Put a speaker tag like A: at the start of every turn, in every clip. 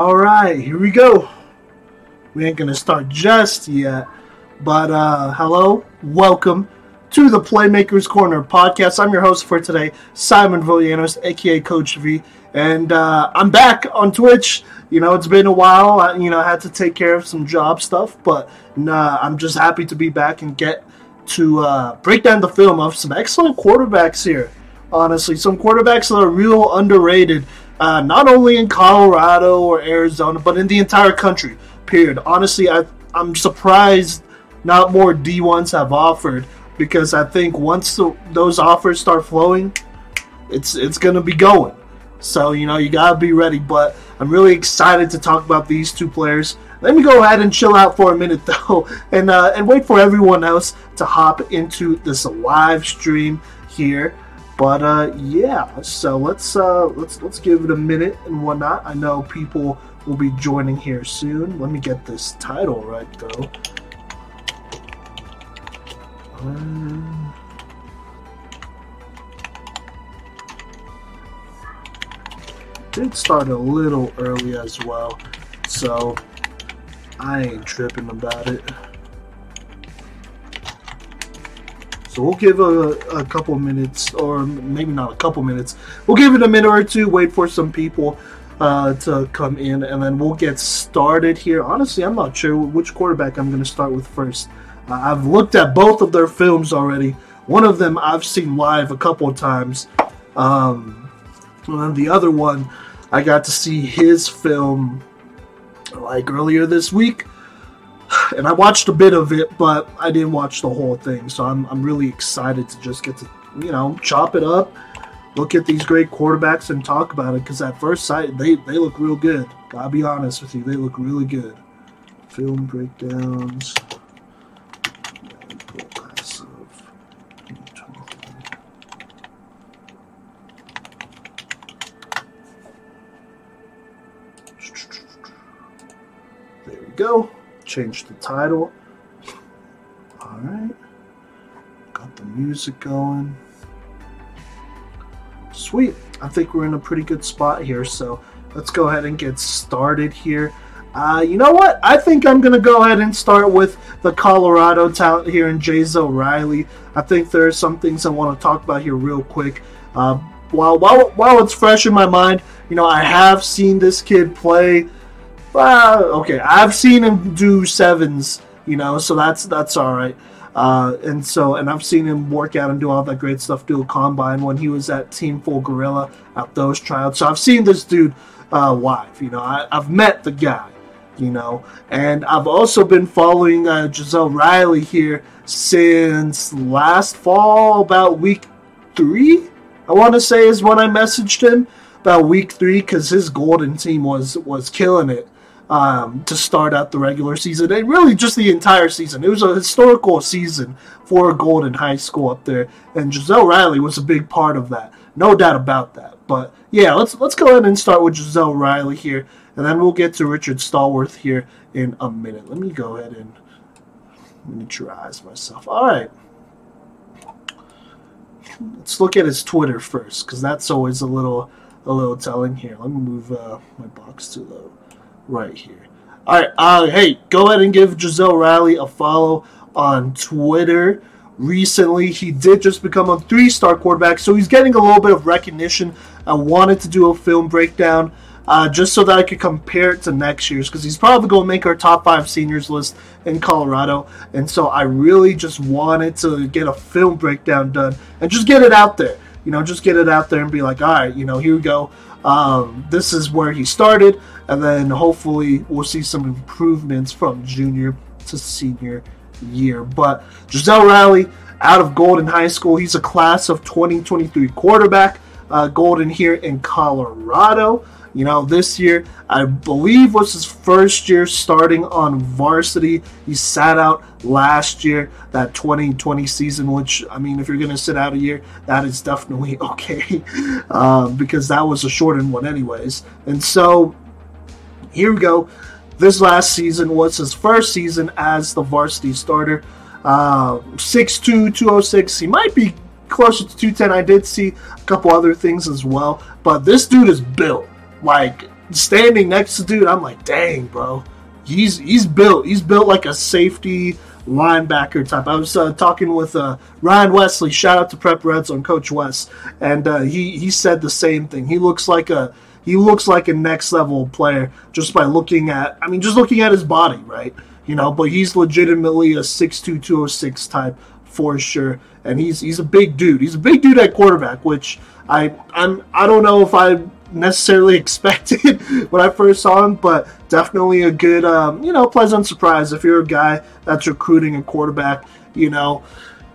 A: All right, here we go. We ain't gonna start just yet, but uh, hello, welcome to the Playmakers Corner podcast. I'm your host for today, Simon Villanos, aka Coach V, and uh, I'm back on Twitch. You know, it's been a while. I, you know, I had to take care of some job stuff, but nah, I'm just happy to be back and get to uh, break down the film of some excellent quarterbacks here. Honestly, some quarterbacks that are real underrated uh, not only in Colorado or Arizona, but in the entire country. Period. Honestly, I I'm surprised not more D1s have offered because I think once the, those offers start flowing, it's it's gonna be going. So you know you gotta be ready. But I'm really excited to talk about these two players. Let me go ahead and chill out for a minute though, and uh, and wait for everyone else to hop into this live stream here. But uh, yeah, so let's uh, let's let's give it a minute and whatnot. I know people will be joining here soon. Let me get this title right though. Um, did start a little early as well, so I ain't tripping about it. So we'll give a, a couple minutes, or maybe not a couple minutes. We'll give it a minute or two, wait for some people uh, to come in, and then we'll get started here. Honestly, I'm not sure which quarterback I'm going to start with first. Uh, I've looked at both of their films already. One of them I've seen live a couple of times. Um, and the other one, I got to see his film like earlier this week and I watched a bit of it, but I didn't watch the whole thing. So I'm, I'm really excited to just get to, you know, chop it up, look at these great quarterbacks and talk about it. Because at first sight, they, they look real good. Gotta be honest with you, they look really good. Film breakdowns. There we go change the title. Alright. Got the music going. Sweet. I think we're in a pretty good spot here, so let's go ahead and get started here. Uh, you know what? I think I'm going to go ahead and start with the Colorado talent here in Jazell O'Reilly. I think there are some things I want to talk about here real quick. Uh, while, while, while it's fresh in my mind, you know, I have seen this kid play well, okay, I've seen him do sevens, you know, so that's that's all right. Uh, and so, and I've seen him work out and do all that great stuff, do a combine when he was at Team Full Gorilla at those tryouts. So I've seen this dude uh, live. You know, I, have met the guy. You know, and I've also been following uh, Jazell Riley here since last fall, about week three. I want to say is when I messaged him about week three because his golden team was was killing it um, to start out the regular season and really just the entire season. It was a historical season for Golden High School up there, and Giselle Riley was a big part of that. No doubt about that. But yeah, let's let's go ahead and start with Giselle Riley here, and then we'll get to Richard Stallworth here in a minute. Let me go ahead and miniaturize myself. All right. Let's look at his Twitter first, because that's always a little a little telling here. Let me move uh, my box to the right here. All right, uh, hey, go ahead and give Giselle Riley a follow on Twitter. Recently, he did just become a three-star quarterback, so he's getting a little bit of recognition. I wanted to do a film breakdown uh, just so that I could compare it to next year's because he's probably going to make our top five seniors list in Colorado. And so I really just wanted to get a film breakdown done and just get it out there. You know, just get it out there and be like, all right, you know, here we go. Um, this is where he started, and then hopefully we'll see some improvements from junior to senior year. But Jazell Riley out of Golden High School, he's a class of 2023 quarterback. Uh, Golden here in Colorado. You know, this year, I believe was his first year starting on varsity. He sat out last year, that 2020 season, which, I mean, if you're going to sit out a year, that is definitely okay uh, because that was a shortened one, anyways. And so, here we go. This last season was his first season as the varsity starter. Uh, 6'2, 206. He might be closer to 210. I did see a couple other things as well, but this dude is built like standing next to dude, I'm like, dang, bro, he's he's built. He's built like a safety linebacker type. I was uh, talking with uh, Ryan Wesley. Shout out to PrepRedzone Coach West, and uh, he he said the same thing. He looks like a he looks like a next level player just by looking at. I mean, just looking at his body, right? You know, but he's legitimately a 6'2", 206 type for sure, and he's he's a big dude. He's a big dude at quarterback, which I I'm I don't know if I necessarily expected when I first saw him, but definitely a good, um, you know, pleasant surprise if you're a guy that's recruiting a quarterback. You know,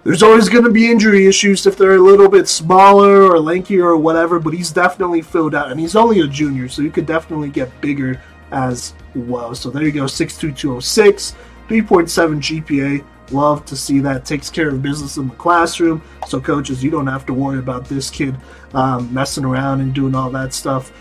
A: there's always going to be injury issues if they're a little bit smaller or lankier or whatever, but he's definitely filled out, and he's only a junior, so you could definitely get bigger as well. So there you go, 62206, 3.7 GPA. Love to see that. Takes care of business in the classroom. So, coaches, you don't have to worry about this kid um, messing around and doing all that stuff.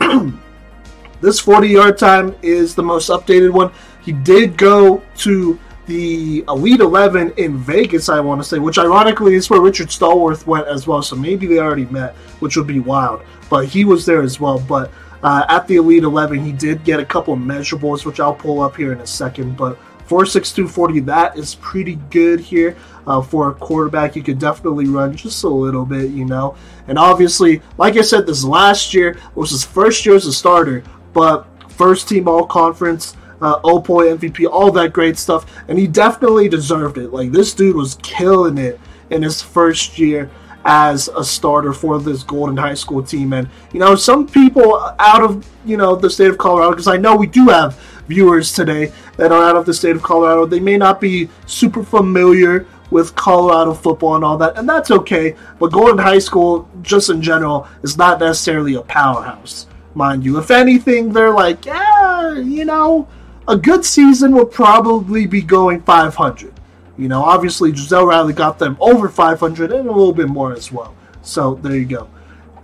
A: this 40 yard time is the most updated one. He did go to the Elite 11 in Vegas, I want to say, which ironically is where Richard Stallworth went as well. So maybe they already met, which would be wild. But he was there as well. But uh, at the Elite 11, he did get a couple measurables, which I'll pull up here in a second. But 46240, that is pretty good here. Uh, for a quarterback, you could definitely run just a little bit, you know. And obviously, like I said, this last year was his first year as a starter, but first team all conference, uh, Opoi MVP, all that great stuff, and he definitely deserved it. Like this dude was killing it in his first year as a starter for this Golden High School team. And you know, some people out of you know the state of Colorado, because I know we do have viewers today that are out of the state of Colorado. They may not be super familiar with Colorado football and all that, and that's okay. But Golden High School, just in general, is not necessarily a powerhouse, mind you. If anything, they're like, yeah, you know, a good season will probably be going 500. You know, obviously Giselle Riley got them over 500 and a little bit more as well. So there you go.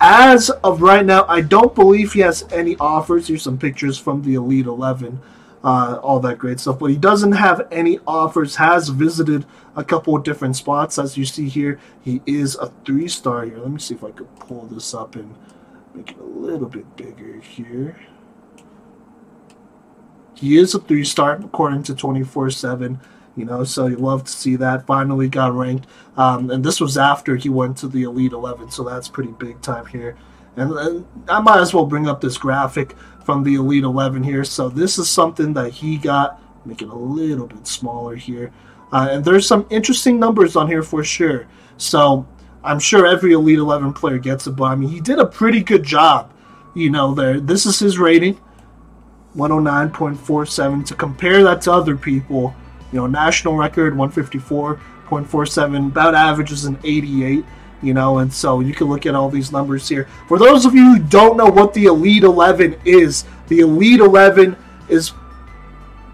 A: As of right now, I don't believe he has any offers. Here's some pictures from the Elite 11 uh, all that great stuff. But he doesn't have any offers. Has visited a couple of different spots, as you see here. He is a three star here. Let me see if I could pull this up and make it a little bit bigger here. He is a three star according to 24 7. You know, so you love to see that. Finally got ranked. Um, and this was after he went to the Elite 11, so that's pretty big time here. And, and I might as well bring up this graphic from the Elite 11 here. So this is something that he got. Make it a little bit smaller here. Uh, and there's some interesting numbers on here for sure. So I'm sure every Elite 11 player gets it, but I mean, he did a pretty good job. You know, there. This is his rating, 109.47. To compare that to other people, you know, national record 154.47, about average is an 88 you know, and so you can look at all these numbers here. For those of you who don't know what the Elite 11 is, the Elite 11 is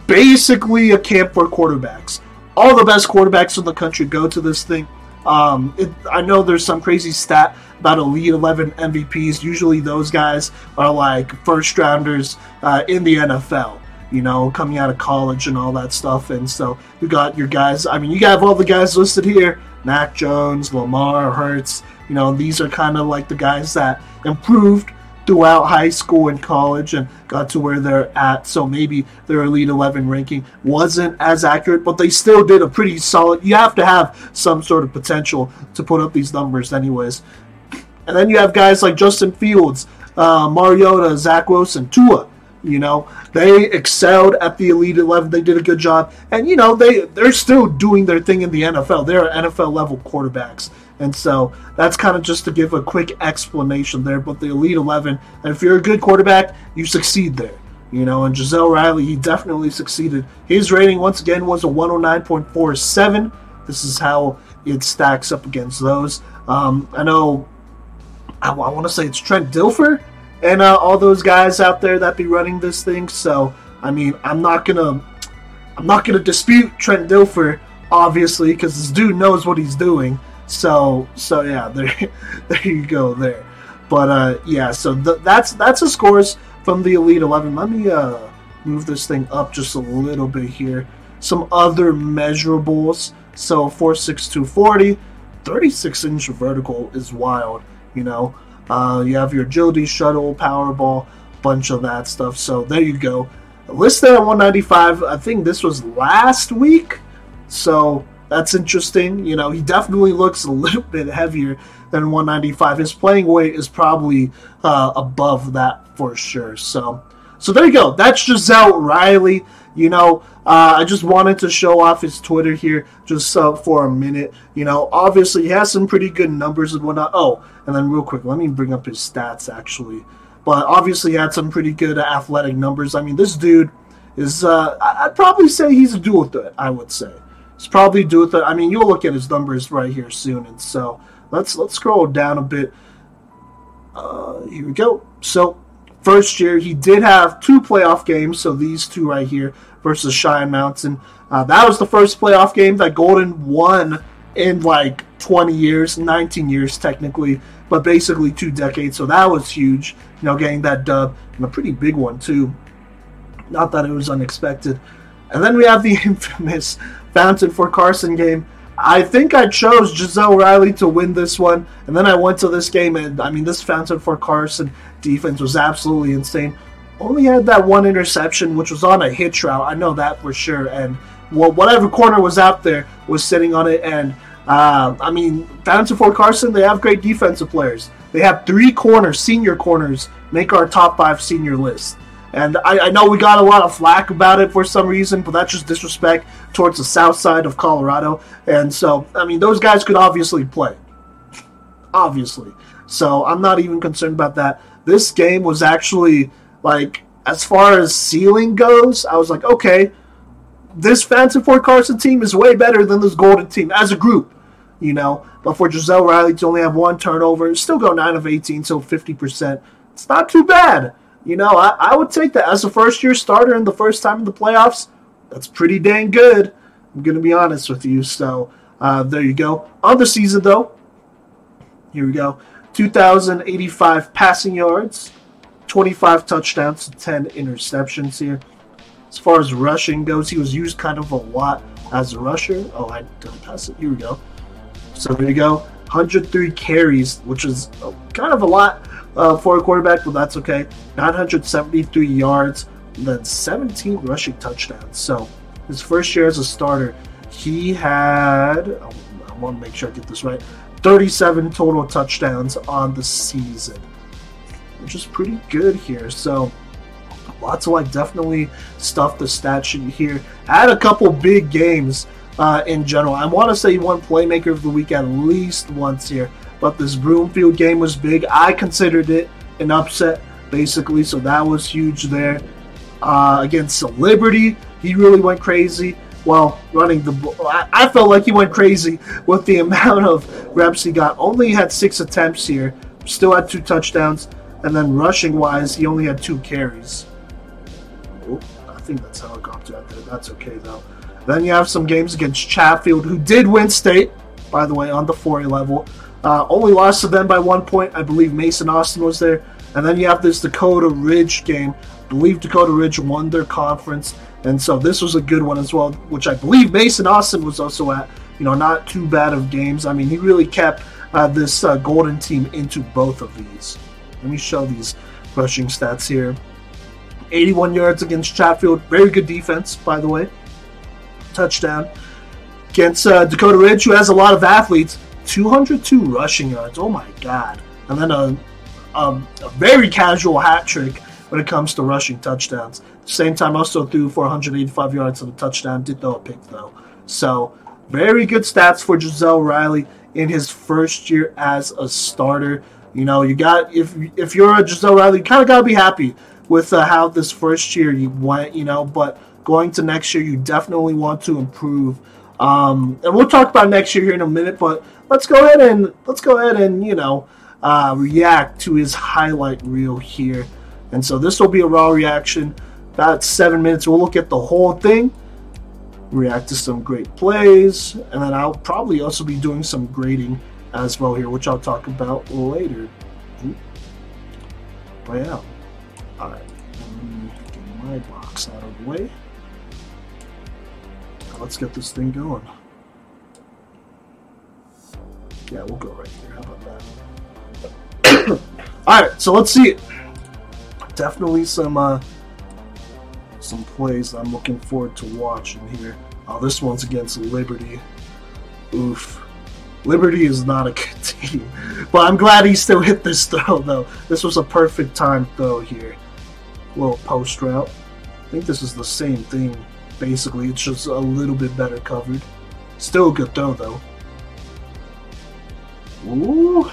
A: basically a camp for quarterbacks. All the best quarterbacks in the country go to this thing. Um, it, I know there's some crazy stat about Elite 11 MVPs. Usually those guys are like first rounders uh, in the NFL you know, coming out of college and all that stuff. And so you got your guys. I mean, you have all the guys listed here: Mac Jones, Lamar, Hurts. You know, these are kind of like the guys that improved throughout high school and college and got to where they're at. So maybe their Elite 11 ranking wasn't as accurate, but they still did a pretty solid. You have to have some sort of potential to put up these numbers, anyways. And then you have guys like Justin Fields, uh, Mariota, Zach Wilson, Tua you know, they excelled at the Elite Eleven. They did a good job, and you know they they're still doing their thing in the NFL. They're NFL level quarterbacks, and so that's kind of just to give a quick explanation there. But the Elite Eleven, and if you're a good quarterback, you succeed there. You know, and Giselle Riley, he definitely succeeded. His rating once again was a 109.47. This is how it stacks up against those. Um, I know. I, I want to say it's Trent Dilfer and uh, all those guys out there that be running this thing. So I mean, I'm not gonna, I'm not gonna dispute Trent Dilfer, obviously, because this dude knows what he's doing. So so yeah, there, there you go there. But uh, yeah, so th- that's that's the scores from the Elite Eleven. Let me uh, move this thing up just a little bit here. Some other measurables. So 46240, 36 inch vertical is wild, you know. Uh, you have your agility shuttle, Powerball, bunch of that stuff. So there you go. Listed at 195. I think this was last week. So that's interesting. You know, he definitely looks a little bit heavier than 195. His playing weight is probably uh, above that for sure. So, so there you go. That's Giselle Riley. You know, uh, I just wanted to show off his Twitter here just uh, for a minute. You know, obviously he has some pretty good numbers and whatnot. Oh, and then real quick, let me bring up his stats actually. But obviously he had some pretty good athletic numbers. I mean, this dude is, uh, I'd probably say he's a dual threat, I would say. He's probably dual threat. I mean, you'll look at his numbers right here soon. And so let's, let's scroll down a bit. Uh, here we go. So first year, he did have two playoff games. So these two right here versus Cheyenne Mountain. Uh, that was the first playoff game that Golden won in like 20 years, 19 years technically, but basically two decades. So that was huge, you know, getting that dub and a pretty big one too. Not that it was unexpected. And then we have the infamous Fountain Fort Carson game. I think I chose Giselle Riley to win this one, and then I went to this game, and I mean, this Fountain Fort Carson defense was absolutely insane only had that one interception, which was on a hitch route. I know that for sure. And well, whatever corner was out there was sitting on it. And uh, I mean, to Fort Carson, they have great defensive players. They have three corners, senior corners, make our top five senior list. And I, I, know we got a lot of flack about it for some reason, but that's just disrespect towards the south side of Colorado. And so, I mean, those guys could obviously play. Obviously. So I'm not even concerned about that. This game was actually like, as far as ceiling goes, I was like, okay, this Fountain Fort Carson team is way better than this Golden team as a group, you know. But for Giselle Riley to only have one turnover, and still go 9 of 18, so 50%. It's not too bad. You know, I, I would take that as a first year starter in the first time in the playoffs. That's pretty dang good. I'm to be honest with you. So uh, there you go. On the season, though, here we go 2,085 passing yards, 25 touchdowns to 10 interceptions here. As far as rushing goes, he was used kind of a lot as a rusher. Oh, I didn't pass it. Here we go. So there you go. 103 carries, which is kind of a lot uh, for a quarterback, but that's okay. 973 yards, then 17 rushing touchdowns. So his first year as a starter, he had, I want to make sure I get this right, 37 total touchdowns on the season which is pretty good here. So lots of like definitely stuff the stat sheet here. Had a couple big games uh, in general. I want to say one Playmaker of the Week at least once here, but this Broomfield game was big. I considered it an upset basically, so that was huge there. Uh, against Liberty, he really went crazy. Well, running the, I, I felt like he went crazy with the amount of reps he got. Only had six attempts here, still had two touchdowns. And then rushing wise, he only had two carries. Oh, I think that's helicopter out there. That's okay though. Then you have some games against Chatfield, who did win state, by the way, on the 4A level. Uh, only lost to them by one point. I believe Mason Austin was there. And then you have this Dakota Ridge game. I believe Dakota Ridge won their conference. And so this was a good one as well, which I believe Mason Austin was also at. You know, not too bad of games. I mean, he really kept uh, this uh, Golden team into both of these. Let me show these rushing stats here. 81 yards against Chatfield. Very good defense, by the way. Touchdown. Against uh, Dakota Ridge, who has a lot of athletes. 202 rushing yards. Oh my God. And then a, a, a very casual hat trick when it comes to rushing touchdowns. Same time, also threw 485 yards on a touchdown. Did throw a pick, though. So, very good stats for Giselle Riley in his first year as a starter. You know, you got if if you're a Giselle Riley, you kind of gotta be happy with uh, how this first year you went. You know, but going to next year, you definitely want to improve. Um, and we'll talk about next year here in a minute. But let's go ahead and let's go ahead and you know uh, react to his highlight reel here. And so this will be a raw reaction. About seven minutes. We'll look at the whole thing, react to some great plays, and then I'll probably also be doing some grading as well here, which I'll talk about later. But yeah. Alright. Get my box out of the way. let's get this thing going. Yeah, we'll go right here. How about that? Alright, so let's see definitely some uh, some plays I'm looking forward to watching here. Oh, this one's against Liberty. Oof. Liberty is not a good team. But I'm glad he still hit this throw, though. This was a perfect time throw here. Little post route. I think this is the same thing, basically. It's just a little bit better covered. Still a good throw, though. Ooh.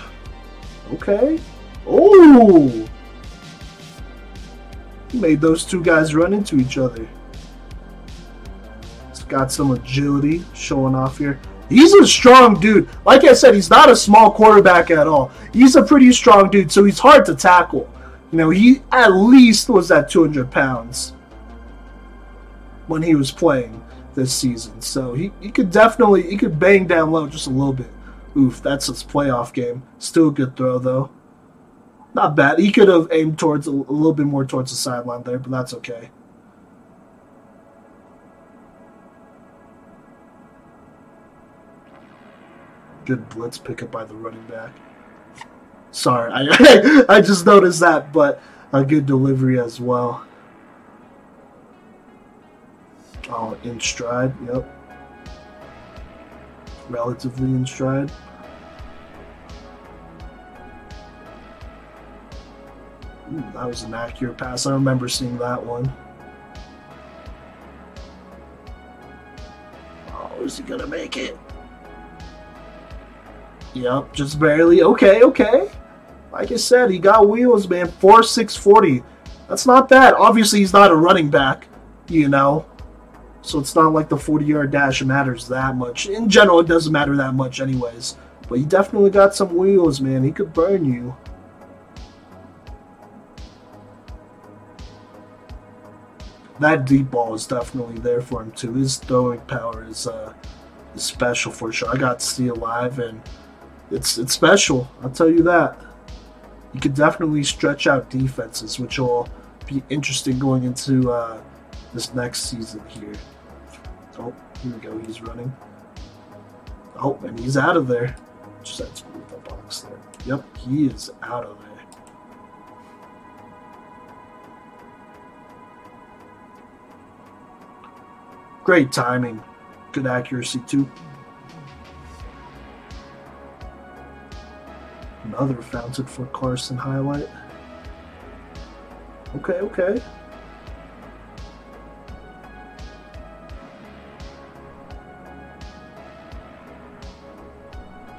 A: Okay. Ooh. Made those two guys run into each other. He's got some agility showing off here. He's a strong dude. Like I said, he's not a small quarterback at all. He's a pretty strong dude, so he's hard to tackle. You know, he at least was at 200 pounds when he was playing this season. So he, he could definitely he could bang down low just a little bit. Oof, that's his playoff game. Still a good throw though. Not bad. He could have aimed towards a, a little bit more towards the sideline there, but that's okay. Good blitz pickup by the running back. Sorry, I I just noticed that, but a good delivery as well. Oh, in stride, yep. Relatively in stride. Ooh, that was an accurate pass. I remember seeing that one. Oh, is he gonna make it? Yep, just barely. Okay, okay. Like I said, he got wheels, man. Four six forty. That's not bad. Obviously, he's not a running back, you know. So it's not like the 40 yard dash matters that much. In general, it doesn't matter that much, anyways. But he definitely got some wheels, man. He could burn you. That deep ball is definitely there for him too. His throwing power is uh, is special for sure. I got Steel Live and it's it's special. I'll tell you that. You could definitely stretch out defenses, which will be interesting going into uh, this next season here. Oh, here we go. He's running. Oh, and he's out of there. Just had to move the box there. Yep, he is out of there. Great timing. Good accuracy, too. Another Fountain Fort Carson highlight. Okay, okay.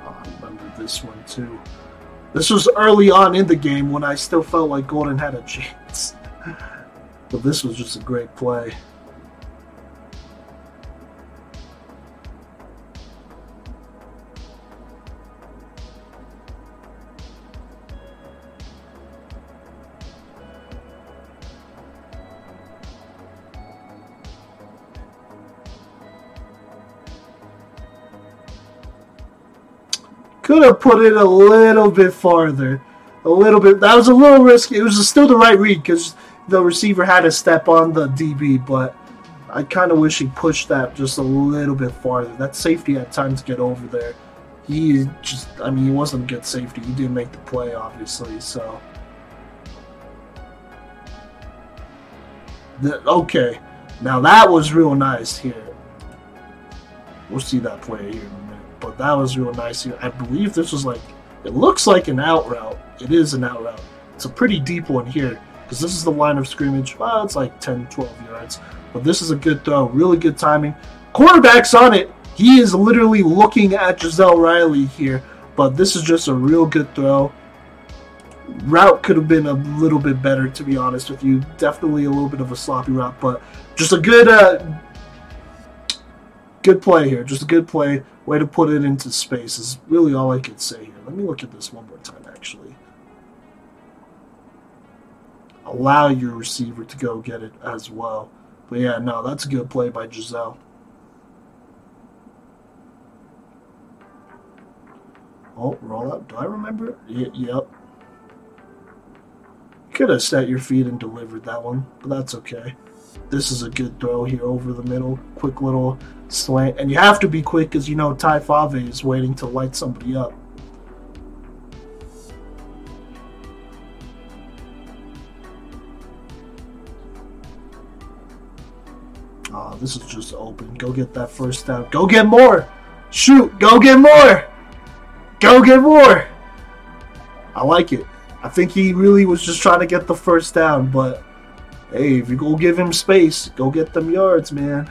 A: Oh, I remember this one too. This was early on in the game when I still felt like Golden had a chance. but this was just a great play. Could have put it a little bit farther. A little bit. That was a little risky. It was still the right read because the receiver had to step on the DB, but I kind of wish he pushed that just a little bit farther. That safety had time to get over there. He just, I mean, he wasn't a good safety. He didn't make the play, obviously, so. The, okay, now that was real nice here. We'll see that play here but that was real nice here. I believe this was like, it looks like an out route. It is an out route. It's a pretty deep one here because this is the line of scrimmage. Well, it's like 10, 12 yards. But this is a good throw. Really good timing. Quarterback's on it. He is literally looking at Giselle Riley here. But this is just a real good throw. Route could have been a little bit better, to be honest with you. Definitely a little bit of a sloppy route, but just a good, uh, good play here. Just a good play. Way to put it into space is really all I could say here. Let me look at this one more time, actually. Allow your receiver to go get it as well. But yeah, no, that's a good play by Giselle. Oh, roll up. Do I remember? Y- yep. Could have set your feet and delivered that one, but that's okay. This is a good throw here over the middle. Quick little slant, and you have to be quick because you know Ty Fave is waiting to light somebody up. Oh, this is just open. Go get that first down. Go get more. Shoot. Go get more. Go get more. I like it. I think he really was just trying to get the first down, but hey, if you go give him space, go get them yards, man.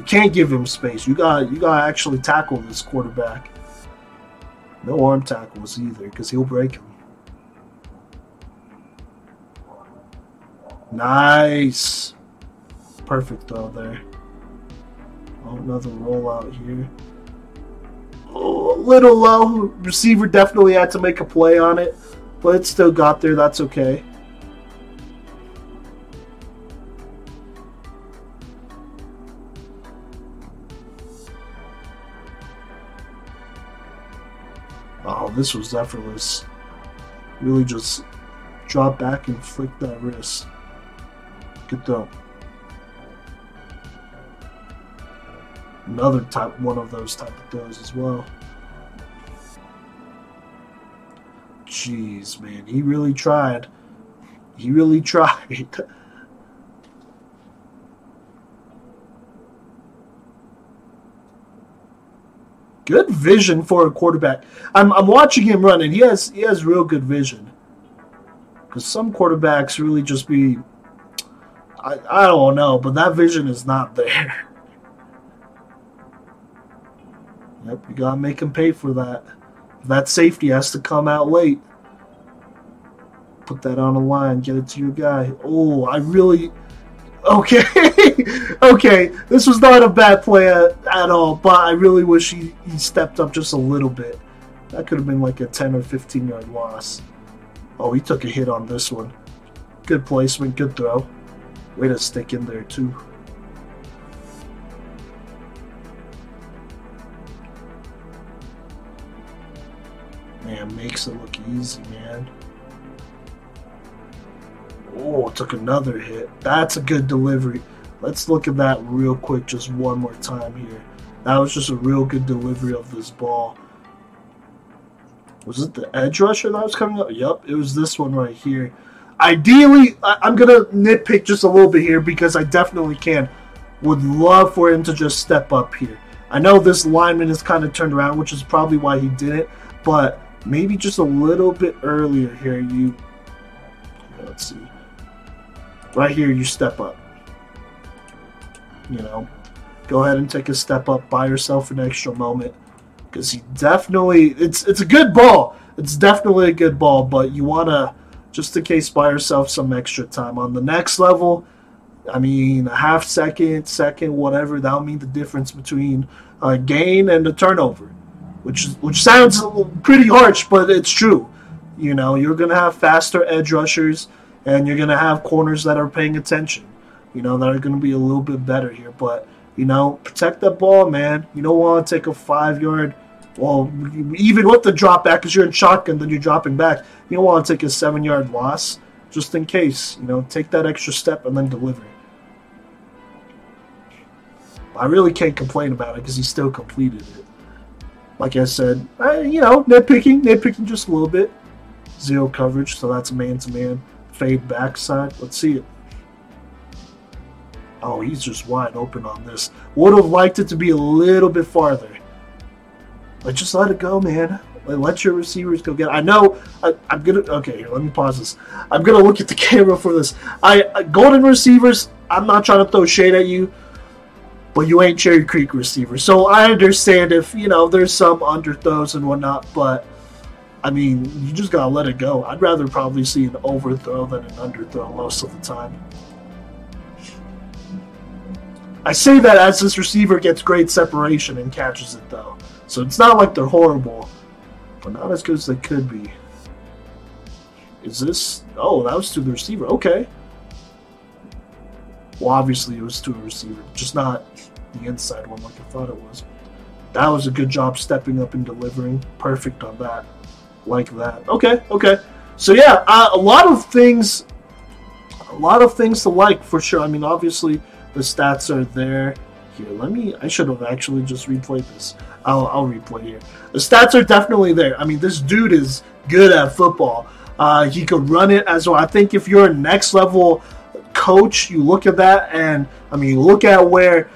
A: You can't give him space. You got you got to actually tackle this quarterback. No arm tackles either, because he'll break him. Nice. Perfect throw there. Oh, another rollout here. Oh, a little low. Receiver definitely had to make a play on it, but it still got there. That's okay. This was effortless. Really just drop back and flick that wrist. Good throw. Another type, one of those type of throws as well. Jeez, man, he really tried. He really tried. Good vision for a quarterback. I'm, I'm watching him run, and he has he has real good vision. Because some quarterbacks really just be, I, I don't know, but that vision is not there. yep, you gotta make him pay for that. That safety has to come out late. Put that on the line, get it to your guy. Oh, I really Okay, okay. This was not a bad play at, at, all, but I really wish he, he stepped up just a little bit. That could have been like a 10 or 15 yard loss. Oh, he took a hit on this one. Good placement, good throw. Way to stick in there, too. Man, makes it look easy, man. Oh, took another hit. That's a good delivery. Let's look at that real quick, just one more time here. That was just a real good delivery of this ball. Was it the edge rusher that was coming up? Yep, it was this one right here. Ideally, I'm going to nitpick just a little bit here because I definitely can. Would love for him to just step up here. I know this lineman is kind of turned around, which is probably why he did it, but maybe just a little bit earlier here. You, let's see. Right here, you step up. You know, go ahead and take a step up, buy yourself an extra moment, because he definitely it's it's a good ball. It's definitely a good ball, but you wanna just in case buy yourself some extra time on the next level. I mean, a half second, second, whatever. That'll mean the difference between a gain and a turnover, which which sounds pretty harsh, but it's true. You know, you're gonna have faster edge rushers and you're going to have corners that are paying attention, you know, that are going to be a little bit better here. But, you know, protect that ball, man. You don't want to take a five yard, well, even with the drop back, because you're in shotgun, then you're dropping back. You don't want to take a seven yard loss just in case. You know, take that extra step and then deliver. I really can't complain about it because he still completed it. Like I said, I, you know, nitpicking, nitpicking just a little bit. Zero coverage, so that's man to man fade backside. Let's see it. Oh, he's just wide open on this. Would have liked it to be a little bit farther. But just let it go, man. Let your receivers go get. It. I know. I, am gonna. Okay, here, let me pause this. I'm gonna look at the camera for this. I, I golden receivers. I'm not trying to throw shade at you, but you ain't Cherry Creek receivers. So I understand if you know there's some underthrows and whatnot, but I mean, you just gotta let it go. I'd rather probably see an overthrow than an underthrow most of the time. I say that as this receiver gets great separation and catches it, though. So it's not like they're horrible, but not as good as they could be. Is this. Oh, that was to the receiver. Okay. Well, obviously it was to a receiver, just not the inside one like I thought it was. That was a good job stepping up and delivering. Perfect on that like that. Okay, okay. So yeah, uh, a lot of things, a lot of things to like for sure. I mean, obviously the stats are there. Here, let me. I should have actually just replayed this. I'll, I'll replay here. The stats are definitely there. I mean, this dude is good at football. Uh, he could run it as well. I think if you're a next level coach, you look at that, and I mean, look at where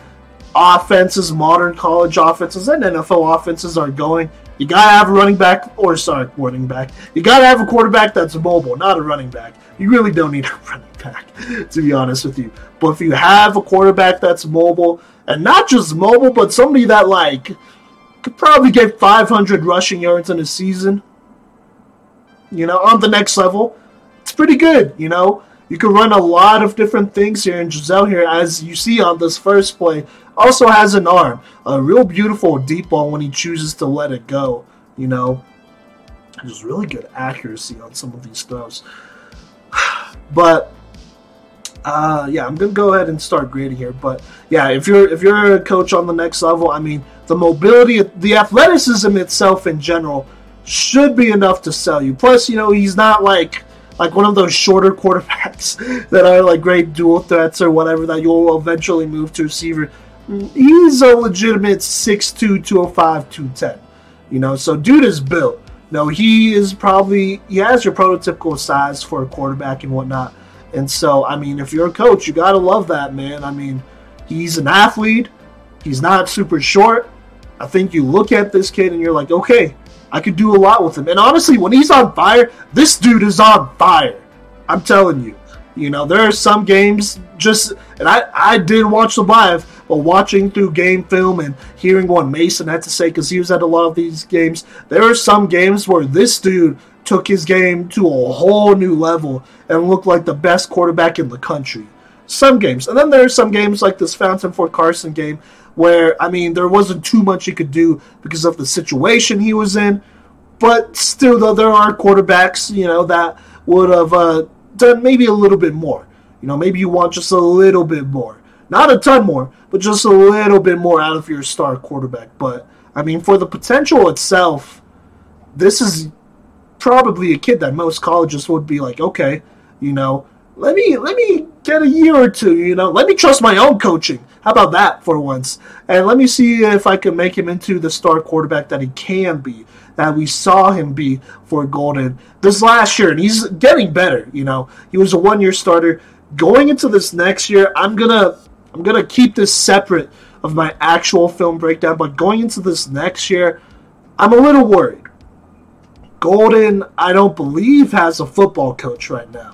A: offenses, modern college offenses, and NFL offenses are going. You gotta have a running back, or sorry, running back. You gotta have a quarterback that's mobile, not a running back. You really don't need a running back, to be honest with you. But if you have a quarterback that's mobile, and not just mobile, but somebody that like could probably get 500 rushing yards in a season, you know, on the next level, it's pretty good. You know, you can run a lot of different things here, and Gisele here, as you see on this first play, also has an arm, a real beautiful deep ball when he chooses to let it go. You know, just really good accuracy on some of these throws. But uh, yeah, I'm gonna go ahead and start grading here. But yeah, if you're if you're a coach on the next level, I mean, the mobility, the athleticism itself in general should be enough to sell you. Plus, you know, he's not like like one of those shorter quarterbacks that are like great dual threats or whatever that you'll eventually move to receiver. He's a legitimate 6'2", 205, 210. You know, so dude is built. No, he is probably he has your prototypical size for a quarterback and whatnot. And so, I mean, if you're a coach, you gotta love that man. I mean, he's an athlete. He's not super short. I think you look at this kid and you're like, okay, I could do a lot with him. And honestly, when he's on fire, this dude is on fire. I'm telling you. You know, there are some games just, and I, I did watch the live, but watching through game film and hearing what Mason had to say, because he was at a lot of these games, there are some games where this dude took his game to a whole new level and looked like the best quarterback in the country. Some games. And then there are some games like this Fountain Fort Carson game where, I mean, there wasn't too much he could do because of the situation he was in. But still, though, there are quarterbacks, you know, that would have uh, done maybe a little bit more. You know, maybe you want just a little bit more. Not a ton more, but just a little bit more out of your star quarterback. But, I mean, for the potential itself, this is probably a kid that most colleges would be like, okay, you know, let me let me get a year or two, you know, let me trust my own coaching. How about that for once? And let me see if I can make him into the star quarterback that he can be, that we saw him be for Golden this last year, and he's getting better. You know, he was a one-year starter. Going into this next year, I'm gonna I'm gonna keep this separate of my actual film breakdown, but going into this next year, I'm a little worried. Golden, I don't believe, has a football coach right now.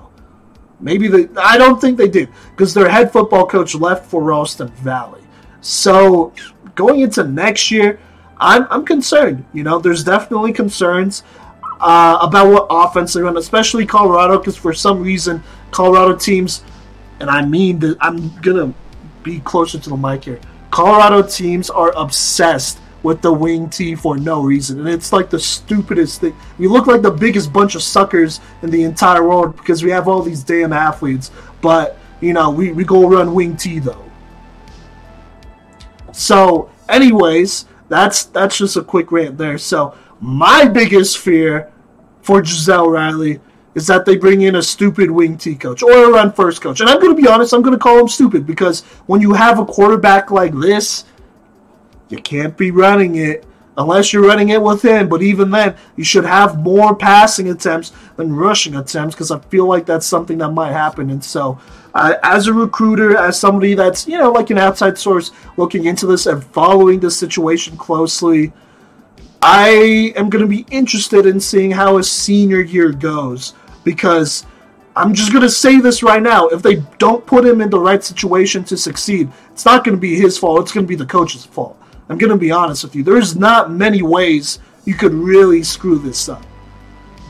A: Maybe they, I don't think they do, because their head football coach left for Ralston Valley. So going into next year, I'm, I'm concerned. You know, there's definitely concerns uh, about what offense they run, especially Colorado, because for some reason, Colorado teams, and I mean, that I'm going to be closer to the mic here. Colorado teams are obsessed with the wing T for no reason. And it's like the stupidest thing. We look like the biggest bunch of suckers in the entire world because we have all these damn athletes. But, you know, we, we go run wing T though. So, anyways, that's that's just a quick rant there. So, my biggest fear for Gisele Riley is that they bring in a stupid wing T coach or a run first coach. And I'm going to be honest, I'm going to call him stupid because when you have a quarterback like this, you can't be running it unless you're running it with him. But even then, you should have more passing attempts than rushing attempts because I feel like that's something that might happen. And so, uh, as a recruiter, as somebody that's, you know, like an outside source looking into this and following the situation closely, I am going to be interested in seeing how his senior year goes because I'm just going to say this right now. If they don't put him in the right situation to succeed, it's not going to be his fault. It's going to be the coach's fault. I'm going to be honest with you. There's not many ways you could really screw this up.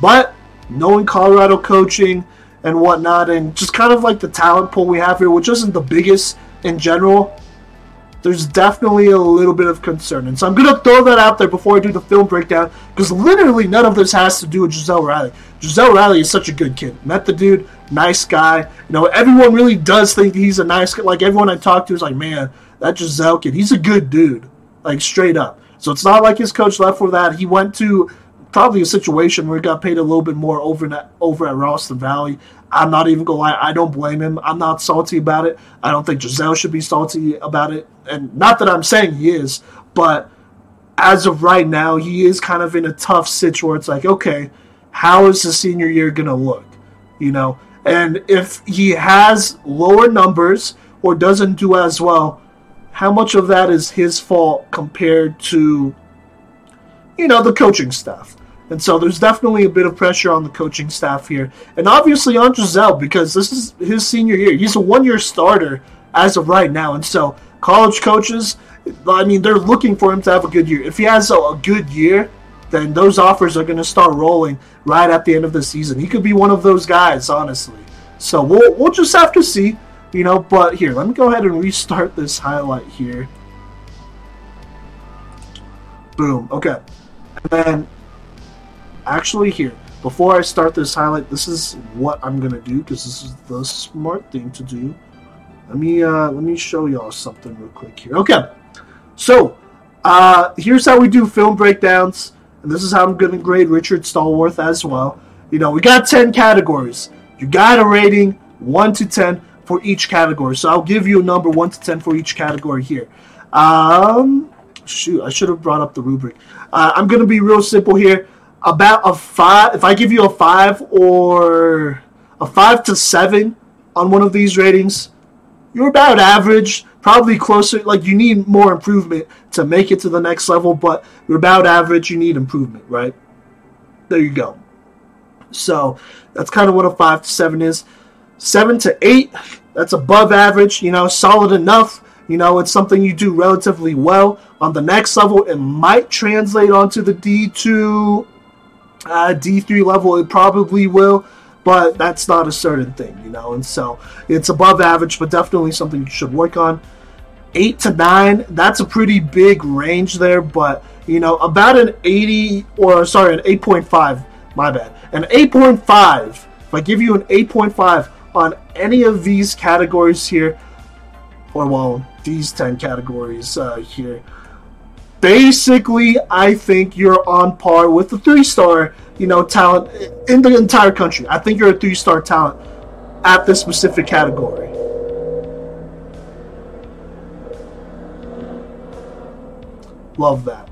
A: But knowing Colorado coaching and whatnot, and just kind of like the talent pool we have here, which isn't the biggest in general, there's definitely a little bit of concern. And so I'm going to throw that out there before I do the film breakdown, because literally none of this has to do with Giselle Riley. Giselle Riley is such a good kid. Met the dude, nice guy. You know, everyone really does think he's a nice guy. Like, everyone I talk to is like, man, that Gisele kid, he's a good dude like straight up. So it's not like his coach left for that. He went to probably a situation where he got paid a little bit more over at, over at Ralston Valley. I'm not even gonna lie, I don't blame him. I'm not salty about it. I don't think Giselle should be salty about it, and not that I'm saying he is, but as of right now, he is kind of in a tough situation where it's like, okay, how is the senior year gonna look? You know, And if he has lower numbers or doesn't do as well, how much of that is his fault compared to, you know, the coaching staff? And so there's definitely a bit of pressure on the coaching staff here. And obviously on Giselle, because this is his senior year. He's a one year starter as of right now. And so college coaches, I mean, they're looking for him to have a good year. If he has a, a good year, then those offers are going to start rolling right at the end of the season. He could be one of those guys, honestly. So we'll, we'll just have to see, you know. But here, let me go ahead and restart this highlight here. Boom. Okay. And then, actually, here, before I start this highlight, this is what I'm to do because this is the smart thing to do. Let me uh, let me show y'all something real quick here. Okay, so uh, here's how we do film breakdowns. And this is how I'm to grade Richard Stallworth as well. You know, we got 10 categories. You got a rating 1 to 10 for each category. So I'll give you a number 1 to 10 for each category here. Um, shoot, I should have brought up the rubric. Uh, I'm to be real simple here. About a 5, if I give you a 5 or a 5 to 7 on one of these ratings, you're about average probably closer. Like you need more improvement to make it to the next level, but you're about average. You need improvement, right? There you go. So that's kind of what a five to seven is. Seven to eight, that's above average. You know, solid enough. You know, it's something you do relatively well. On the next level, it might translate onto the D2, uh, D3 level. It probably will but that's not a certain thing, you know. And so it's above average, but definitely something you should work on. Eight to nine, that's a pretty big range there, but you know, about an 80 or sorry, an 8.5, my bad. An 8.5, if I give you an 8.5 on any of these categories here, or well, these 10 categories uh, here, basically, I think you're on par with the three star you know, talent in the entire country. I think you're a three star talent at this specific category. Love that.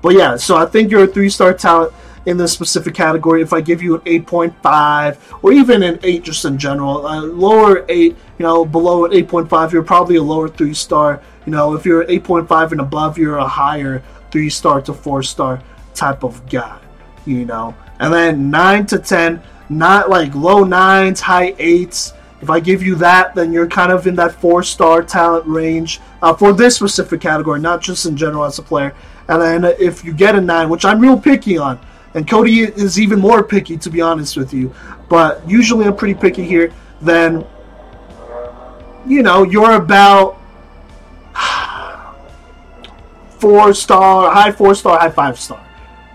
A: But yeah, so I think you're a three star talent in this specific category. If I give you an 8.5 or even an 8 just in general, a lower 8, you know, below an 8.5, you're probably a lower three star. You know, if you're 8.5 and above, you're a higher three star to four star type of guy you know. And then 9 to 10, not like low nines, high eights. If I give you that, then you're kind of in that four star talent range uh, for this specific category, not just in general as a player. And then if you get a nine, which I'm real picky on, and Cody is even more picky to be honest with you, but usually I'm pretty picky here, then you know, you're about four star, high four star, high five star,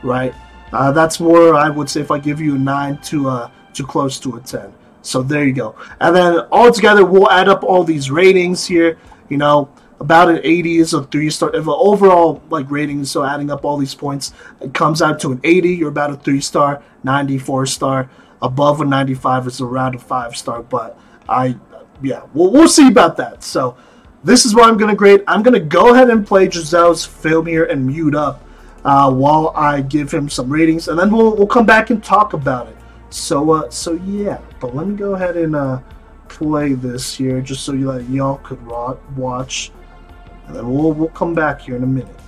A: right? Uh, that's more, I would say, if I give you a 9 to, uh, to close to a 10. So there you go. And then all together, we'll add up all these ratings here. You know, about an 80 is a three star. If an overall like rating, so adding up all these points, it comes out to an 80. You're about a three star, 94 star. Above a 95 is around a five star. But I, yeah, we'll, we'll see about that. So this is what I'm to grade. I'm to go ahead and play Gisele's film here and mute up uh, while I give him some ratings, and then we'll we'll come back and talk about it. So uh, so yeah, but let me go ahead and uh, play this here just so you that y'all could watch, and then we'll we'll come back here in a minute.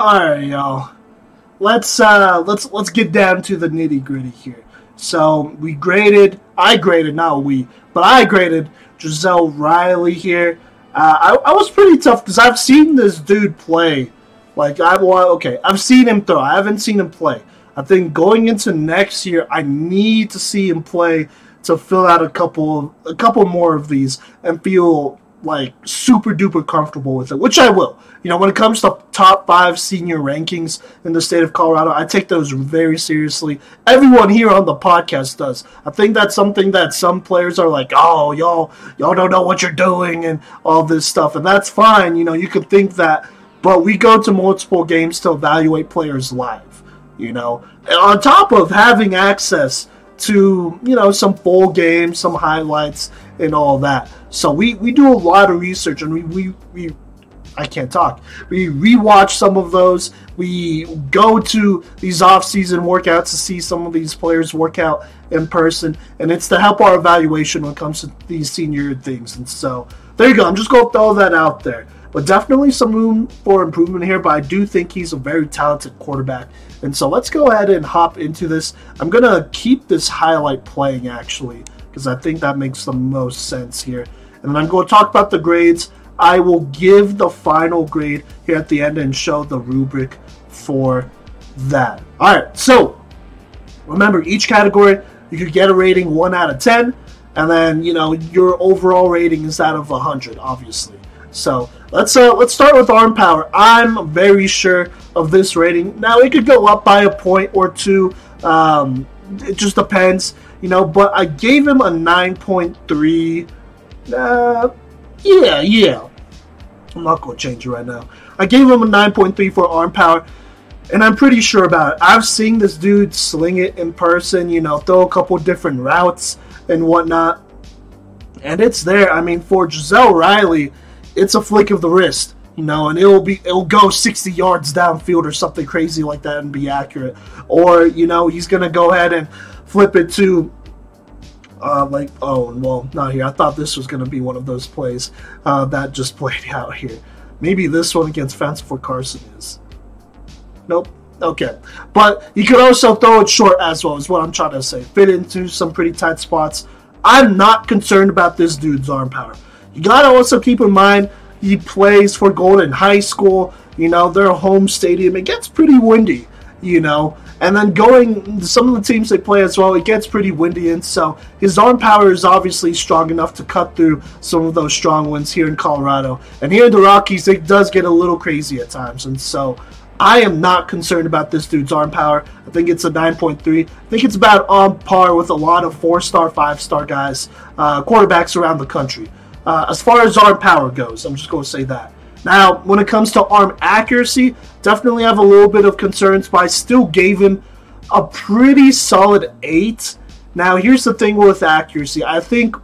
A: All right, y'all. Let's uh, let's let's get down to the nitty gritty here. So we graded. I graded, not we, but I graded Giselle Riley here. Uh, I, I was pretty tough because I've seen this dude play. Like I well, okay, I've seen him throw. I haven't seen him play. I think going into next year, I need to see him play to fill out a couple a couple more of these and feel like super duper comfortable with it, which I will. You know, when it comes to top five senior rankings in the state of Colorado, I take those very seriously. Everyone here on the podcast does. I think that's something that some players are like, oh, y'all, y'all don't know what you're doing and all this stuff, and that's fine. You know, you could think that, but we go to multiple games to evaluate players live. You know, and on top of having access to you know some full games, some highlights, and all that. So we we do a lot of research, and we we, we I can't talk. We rewatch some of those. We go to these off-season workouts to see some of these players work out in person, and it's to help our evaluation when it comes to these senior things. And so there you go. I'm just gonna throw that out there. But definitely some room for improvement here. But I do think he's a very talented quarterback. And so let's go ahead and hop into this. I'm gonna keep this highlight playing actually because I think that makes the most sense here. And I'm going to talk about the grades. I will give the final grade here at the end and show the rubric for that. All right, so remember each category you could get a rating 1 out of 10 and then, you know, your overall rating is out of 100 obviously. So, let's uh let's start with arm power. I'm very sure of this rating. Now, it could go up by a point or two. Um, it just depends you know, but I gave him a 9.3. Uh, yeah, yeah. I'm not going to change it right now. I gave him a 9.3 for arm power, and I'm pretty sure about it. I've seen this dude sling it in person, you know, throw a couple different routes and whatnot. And it's there. I mean, for Giselle Riley, it's a flick of the wrist, you know, and it'll be it'll go 60 yards downfield or something crazy like that and be accurate. Or, you know, he's gonna go ahead and flip it to uh, like oh well not here. I thought this was going to be one of those plays uh, that just played out here. Maybe this one against Fountain Fort Carson is. Nope. Okay, but you could also throw it short as well. Is what I'm trying to say. Fit into some pretty tight spots. I'm not concerned about this dude's arm power. You gotta also keep in mind he plays for Golden High School. You know their home stadium. It gets pretty windy. You know, and then going, some of the teams they play as well, it gets pretty windy, and so his arm power is obviously strong enough to cut through some of those strong winds here in Colorado. And here in the Rockies, it does get a little crazy at times, and so I am not concerned about this dude's arm power. I think it's a 9.3. I think it's about on par with a lot of four star, five star guys, uh, quarterbacks around the country. Uh, as far as arm power goes, I'm just going to say that. Now, when it comes to arm accuracy, definitely have a little bit of concerns, but I still gave him a pretty solid 8. Now, here's the thing with accuracy. I think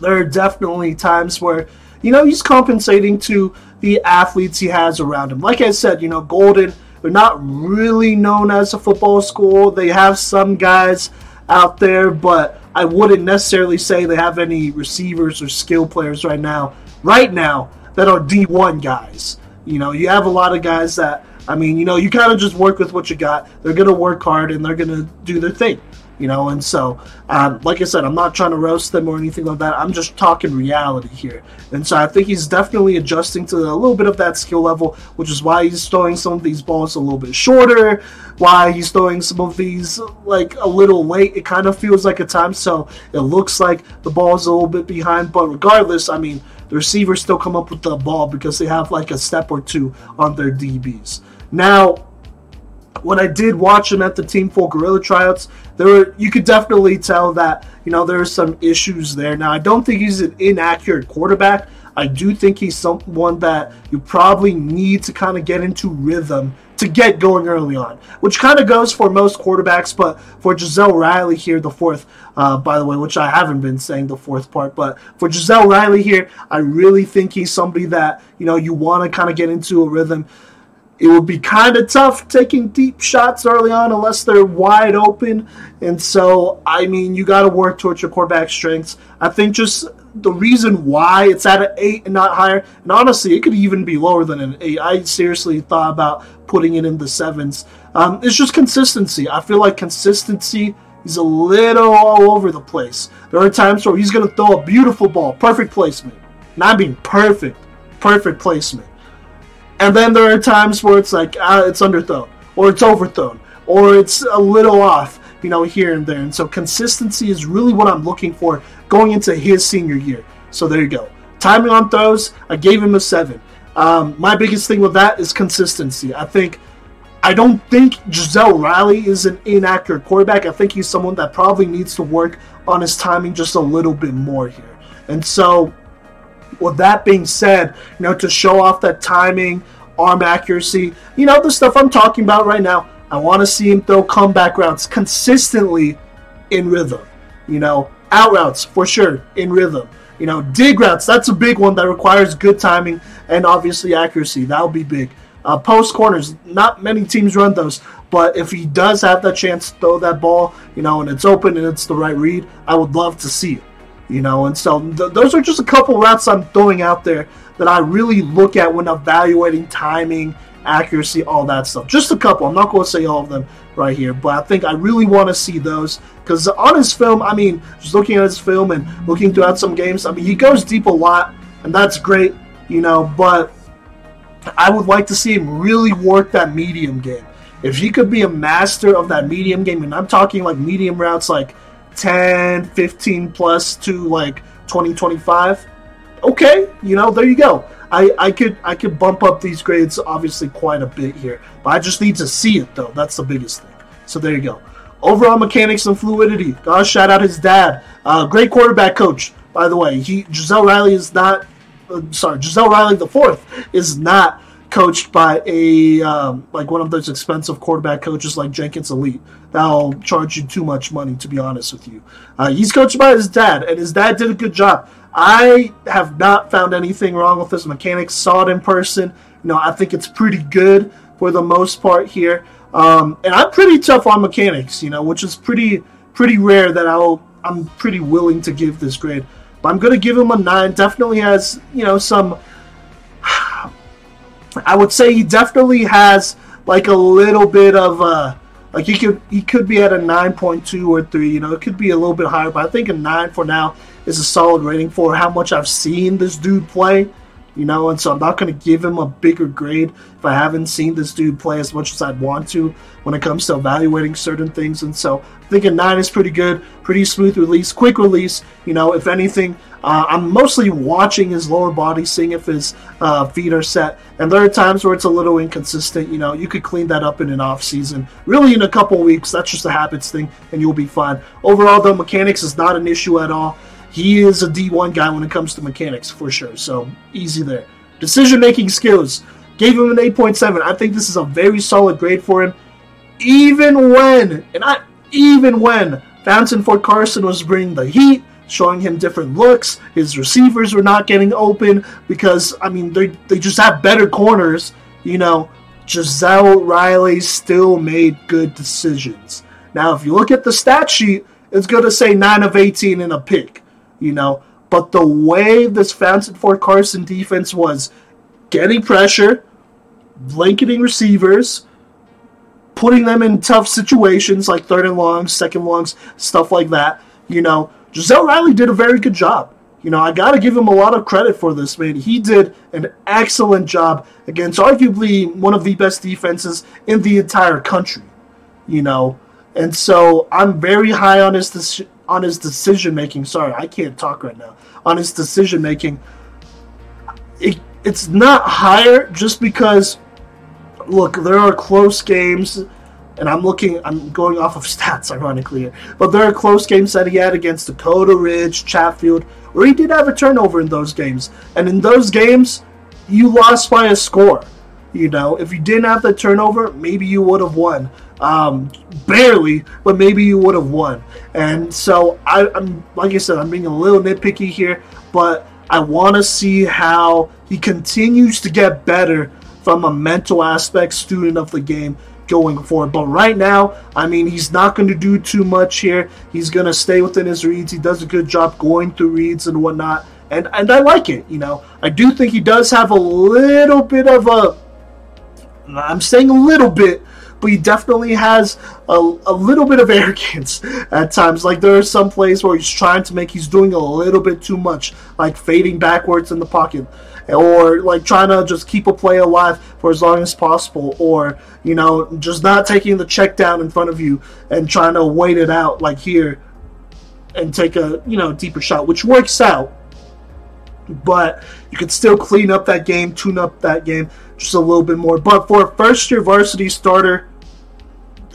A: there are definitely times where, you know, he's compensating to the athletes he has around him. Like I said, you know, Golden, they're not really known as a football school. They have some guys out there, but I wouldn't necessarily say they have any receivers or skill players right now. Right now, that are D1 guys. You know, you have a lot of guys that, I mean, you know, you kind of just work with what you got. They're going to work hard and they're going to do their thing. You know, and so, um, like I said, I'm not trying to roast them or anything like that. I'm just talking reality here. And so I think he's definitely adjusting to a little bit of that skill level, which is why he's throwing some of these balls a little bit shorter, why he's throwing some of these like a little late. It kind of feels like a time, so it looks like the ball's a little bit behind. But regardless, I mean, the receivers still come up with the ball because they have like a step or two on their DBs. Now, when I did watch him at the Team Full Gorilla tryouts, there were you could definitely tell that you know there are some issues there. Now, I don't think he's an inaccurate quarterback. I do think he's someone that you probably need to kind of get into rhythm to get going early on, which kind of goes for most quarterbacks. But for Giselle Riley here, the fourth, uh, by the way, which I haven't been saying the fourth part, but for Giselle Riley here, I really think he's somebody that you know you want to kind of get into a rhythm. It would be kind of tough taking deep shots early on unless they're wide open. And so, I mean, you got to work towards your quarterback strengths. I think just the reason why it's at an eight and not higher, and honestly, it could even be lower than an eight. I seriously thought about putting it in the sevens. Um, it's just consistency. I feel like consistency is a little all over the place. There are times where he's going to throw a beautiful ball, perfect placement. Not being perfect, perfect placement. And then there are times where it's like uh, it's underthrown, or it's overthrown, or it's a little off, you know, here and there. And so consistency is really what I'm looking for going into his senior year. So there you go. Timing on throws, I gave him a seven. Um, my biggest thing with that is consistency. I think I don't think Giselle Riley is an inaccurate quarterback. I think he's someone that probably needs to work on his timing just a little bit more here. And so, with that being said, you know, to show off that timing, arm accuracy, you know, the stuff I'm talking about right now, I want to see him throw comeback routes consistently in rhythm. You know, out routes for sure in rhythm. You know, dig routes, that's a big one that requires good timing and obviously accuracy. That'll be big. Uh, post corners, not many teams run those, but if he does have that chance to throw that ball, you know, and it's open and it's the right read, I would love to see it. You know, and so th- those are just a couple routes I'm throwing out there that I really look at when evaluating timing, accuracy, all that stuff. Just a couple. I'm not going to say all of them right here, but I think I really want to see those because on his film, I mean, just looking at his film and looking throughout some games, I mean, he goes deep a lot, and that's great, you know, but I would like to see him really work that medium game. If he could be a master of that medium game, and I'm talking like medium routes like 10, 15 plus to like 20, 25, okay, you know, there you go. I, I could I could bump up these grades obviously quite a bit here, but I just need to see it though. That's the biggest thing. So there you go. Overall mechanics and fluidity. Gotta shout out his dad. Uh, great quarterback coach, by the way. He Giselle Riley is not. Uh, sorry, Giselle Riley the fourth is not coached by a um, like one of those expensive quarterback coaches like Jenkins Elite. That'll charge you too much money, to be honest with you. Uh, he's coached by his dad, and his dad did a good job. I have not found anything wrong with his mechanics. Saw it in person. You know, I think it's pretty good for the most part here. Um, and I'm pretty tough on mechanics, you know, which is pretty pretty rare that I'll I'm pretty willing to give this grade. But I'm gonna give him a nine. Definitely has you know some. I would say he definitely has like a little bit of uh like he could he could be at a nine point two or three. You know, it could be a little bit higher, but I think a nine for now is a solid rating for how much I've seen this dude play. You know, and so I'm not going to give him a bigger grade if I haven't seen this dude play as much as I'd want to when it comes to evaluating certain things. And so I think a 9 is pretty good, pretty smooth release, quick release. You know, if anything, uh, I'm mostly watching his lower body, seeing if his uh, feet are set. And there are times where it's a little inconsistent. You know, you could clean that up in an off season. Really, in a couple weeks, that's just a habits thing, and you'll be fine. Overall, the mechanics is not an issue at all he is a D1 guy when it comes to mechanics for sure. So easy there. Decision making skills. Gave him an 8.7. I think this is a very solid grade for him. Even when, and not even when, Fountain Fort Carson was bringing the heat, showing him different looks. His receivers were not getting open because, I mean, they, they just have better corners. You know, Giselle Riley still made good decisions. Now, if you look at the stat sheet, it's going to say 9 of 18 in a pick you know. But the way this Fountain Fort Carson defense was getting pressure, blanketing receivers, putting them in tough situations like third and longs, second longs, stuff like that, you know, Giselle Riley did a very good job. You know, I got to give him a lot of credit for this, man. He did an excellent job against arguably one of the best defenses in the entire country, you know. And so I'm very high on his on his decision making. Sorry, I can't talk right now. On his decision making, it, it's not higher just because. Look, there are close games, and I'm looking. I'm going off of stats, ironically, but there are close games that he had against Dakota Ridge, Chatfield, where he did have a turnover in those games, and in those games, you lost by a score. You know, if you didn't have the turnover, maybe you would have won. Um, barely, but maybe you would have won. And so I, I'm, like I said, I'm being a little nitpicky here, but I want to see how he continues to get better from a mental aspect, student of the game going forward. But right now, I mean, he's not going to do too much here. He's going to stay within his reads. He does a good job going through reads and whatnot. And, and I like it, you know. I do think he does have a little bit of a. I'm saying a little bit, but he definitely has a, a little bit of arrogance at times. Like there are some plays where he's trying to make, he's doing a little bit too much, like fading backwards in the pocket or like trying to just keep a play alive for as long as possible, or you know, just not taking the check down in front of you and trying to wait it out like here and take a you know deeper shot, which works out. But you can still clean up that game, tune up that game just a little bit more. But for a first year varsity starter,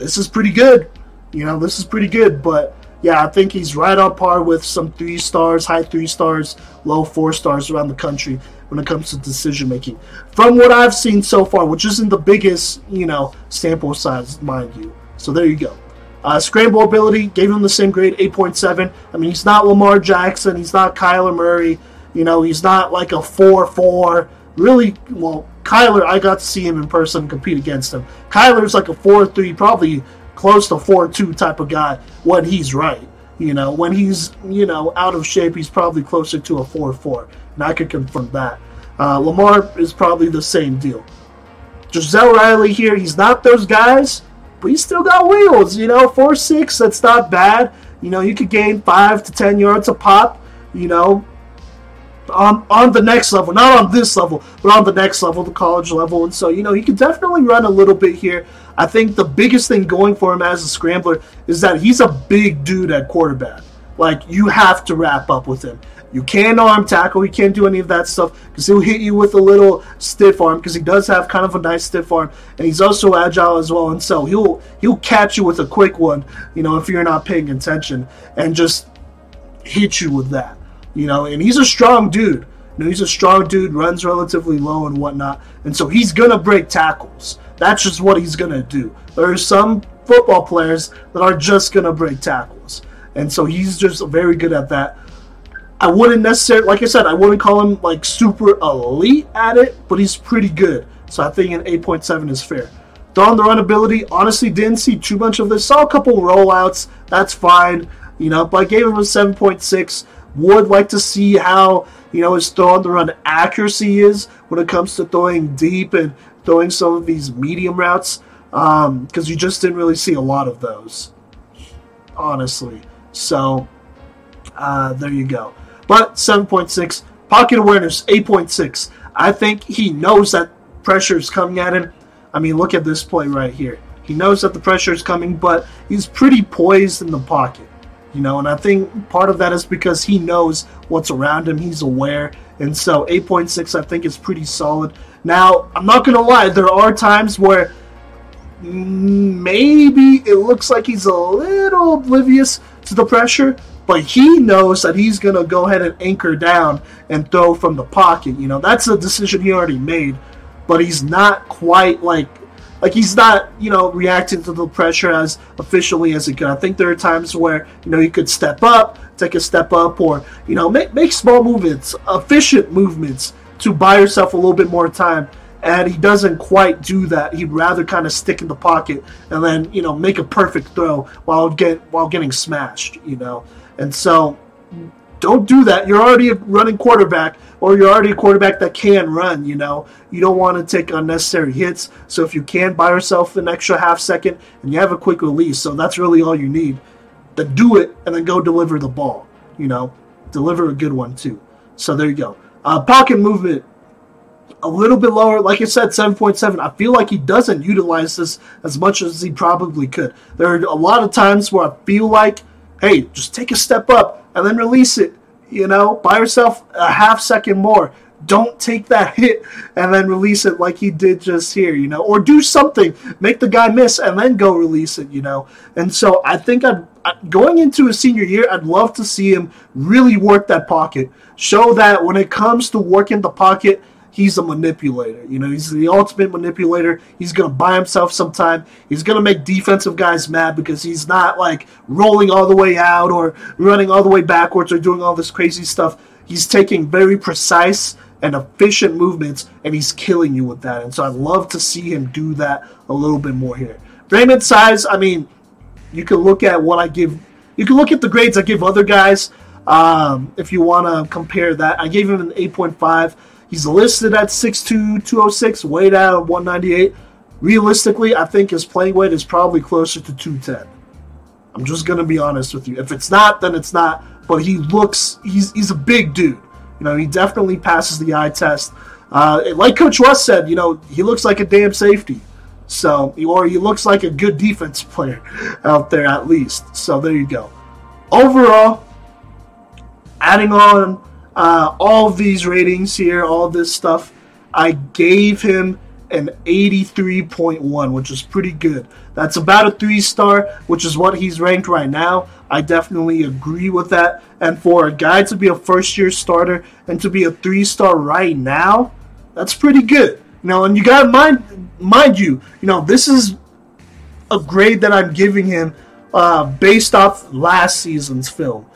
A: this is pretty good. You know, this is pretty good, but yeah, I think he's right on par with some three stars, high three stars, low four stars around the country when it comes to decision making. From what I've seen so far, which isn't the biggest, you know, sample size, mind you. So there you go. Uh, scramble ability gave him the same grade, 8.7. I mean, he's not Lamar Jackson, he's not Kyler Murray, you know, he's not like a 4 4. Really, well, Kyler, I got to see him in person compete against him. Kyler's like a 4 3, probably close to 4 2 type of guy when he's right. You know, when he's, you know, out of shape, he's probably closer to a 4 4. And I could confirm that. Uh, Lamar is probably the same deal. Giselle Riley here, he's not those guys, but he's still got wheels. You know, 4 6, that's not bad. You know, you could gain 5 to 10 yards a pop, you know, on, on the next level. Not on this level, but on the next level, the college level. And so, you know, he can definitely run a little bit here. I think the biggest thing going for him as a scrambler is that he's a big dude at quarterback. Like, you have to wrap up with him. You can't arm tackle. He can't do any of that stuff because he'll hit you with a little stiff arm because he does have kind of a nice stiff arm and he's also agile as well. And so he'll he'll catch you with a quick one, you know, if you're not paying attention and just hit you with that, you know. And he's a strong dude. You know, he's a strong dude, runs relatively low and whatnot, and so he's gonna break tackles. That's just what he's gonna do. There are some football players that are just gonna break tackles, and so he's just very good at that. I wouldn't necessarily, like I said, I wouldn't call him like super elite at it, but he's pretty good. So I think an 8.7 is fair. On the run ability, honestly, didn't see too much of this. Saw a couple rollouts. That's fine, you know. But I gave him a 7.6. Would like to see how you know his throw on the run accuracy is when it comes to throwing deep and throwing some of these medium routes, because um, you just didn't really see a lot of those, honestly. So uh, there you go but 7.6. Pocket awareness, 8.6. I think he knows that pressure is coming at him. I mean, look at this play right here. He knows that the pressure is coming, but he's pretty poised in the pocket. You know, and I think part of that is because he knows what's around him. He's aware. And so 8.6, I think, is pretty solid. Now, I'm not to lie, there are times where maybe it looks like he's a little oblivious to the pressure, but he knows that he's to go ahead and anchor down and throw from the pocket. You know, that's a decision he already made, but he's not quite like like he's not you know reacting to the pressure as efficiently as he could. I think there are times where you know he could step up, take a step up, or you know make make small movements, efficient movements to buy yourself a little bit more time. And he doesn't quite do that. He'd rather kind of stick in the pocket and then you know make a perfect throw while get while getting smashed. You know, and so don't do that. You're already a running quarterback, or you're already a quarterback that can run, you know. You don't want to take unnecessary hits. So if you can buy yourself an extra half second and you have a quick release, so that's really all you need. Then do it and then go deliver the ball. You know, deliver a good one too. So there you go. Uh, pocket movement, a little bit lower. Like I said, 7.7. I feel like he doesn't utilize this as much as he probably could. There are a lot of times where I feel like hey, just take a step up and then release it. You know, buy yourself a half second more. Don't take that hit and then release it like he did just here, you know, or do something, make the guy miss and then go release it, you know. And so I think I'm going into a senior year, I'd love to see him really work that pocket, show that when it comes to working the pocket, he's a manipulator. You know, he's the ultimate manipulator. He's going to buy himself some time. He's going to make defensive guys mad because he's not like rolling all the way out or running all the way backwards or doing all this crazy stuff. He's taking very precise, and efficient movements, and he's killing you with that. And so I'd love to see him do that a little bit more here. Raymond size, I mean, you can look at what I give. You can look at the grades I give other guys. Um, if you want to compare that, I gave him an 8.5. He's listed at 6'2", 206, weighed out at 198. Realistically, I think his playing weight is probably closer to 210. I'm just gonna be honest with you. If it's not, then it's not. But he looks he's he's a big dude. You know, he definitely passes the eye test. Uh, like Coach Russ said, you know, he looks like a damn safety. So, or he looks like a good defense player out there at least. So there you go. Overall, adding on uh, all these ratings here, all this stuff, I gave him an 83.1, which is pretty good. That's about a three star, which is what he's ranked right now. I definitely agree with that. And for a guy to be a first year starter and to be a three star right now, that's pretty good. Know, and you gotta mind mind you, you know, this is a grade that I'm giving him uh, based off last season's film,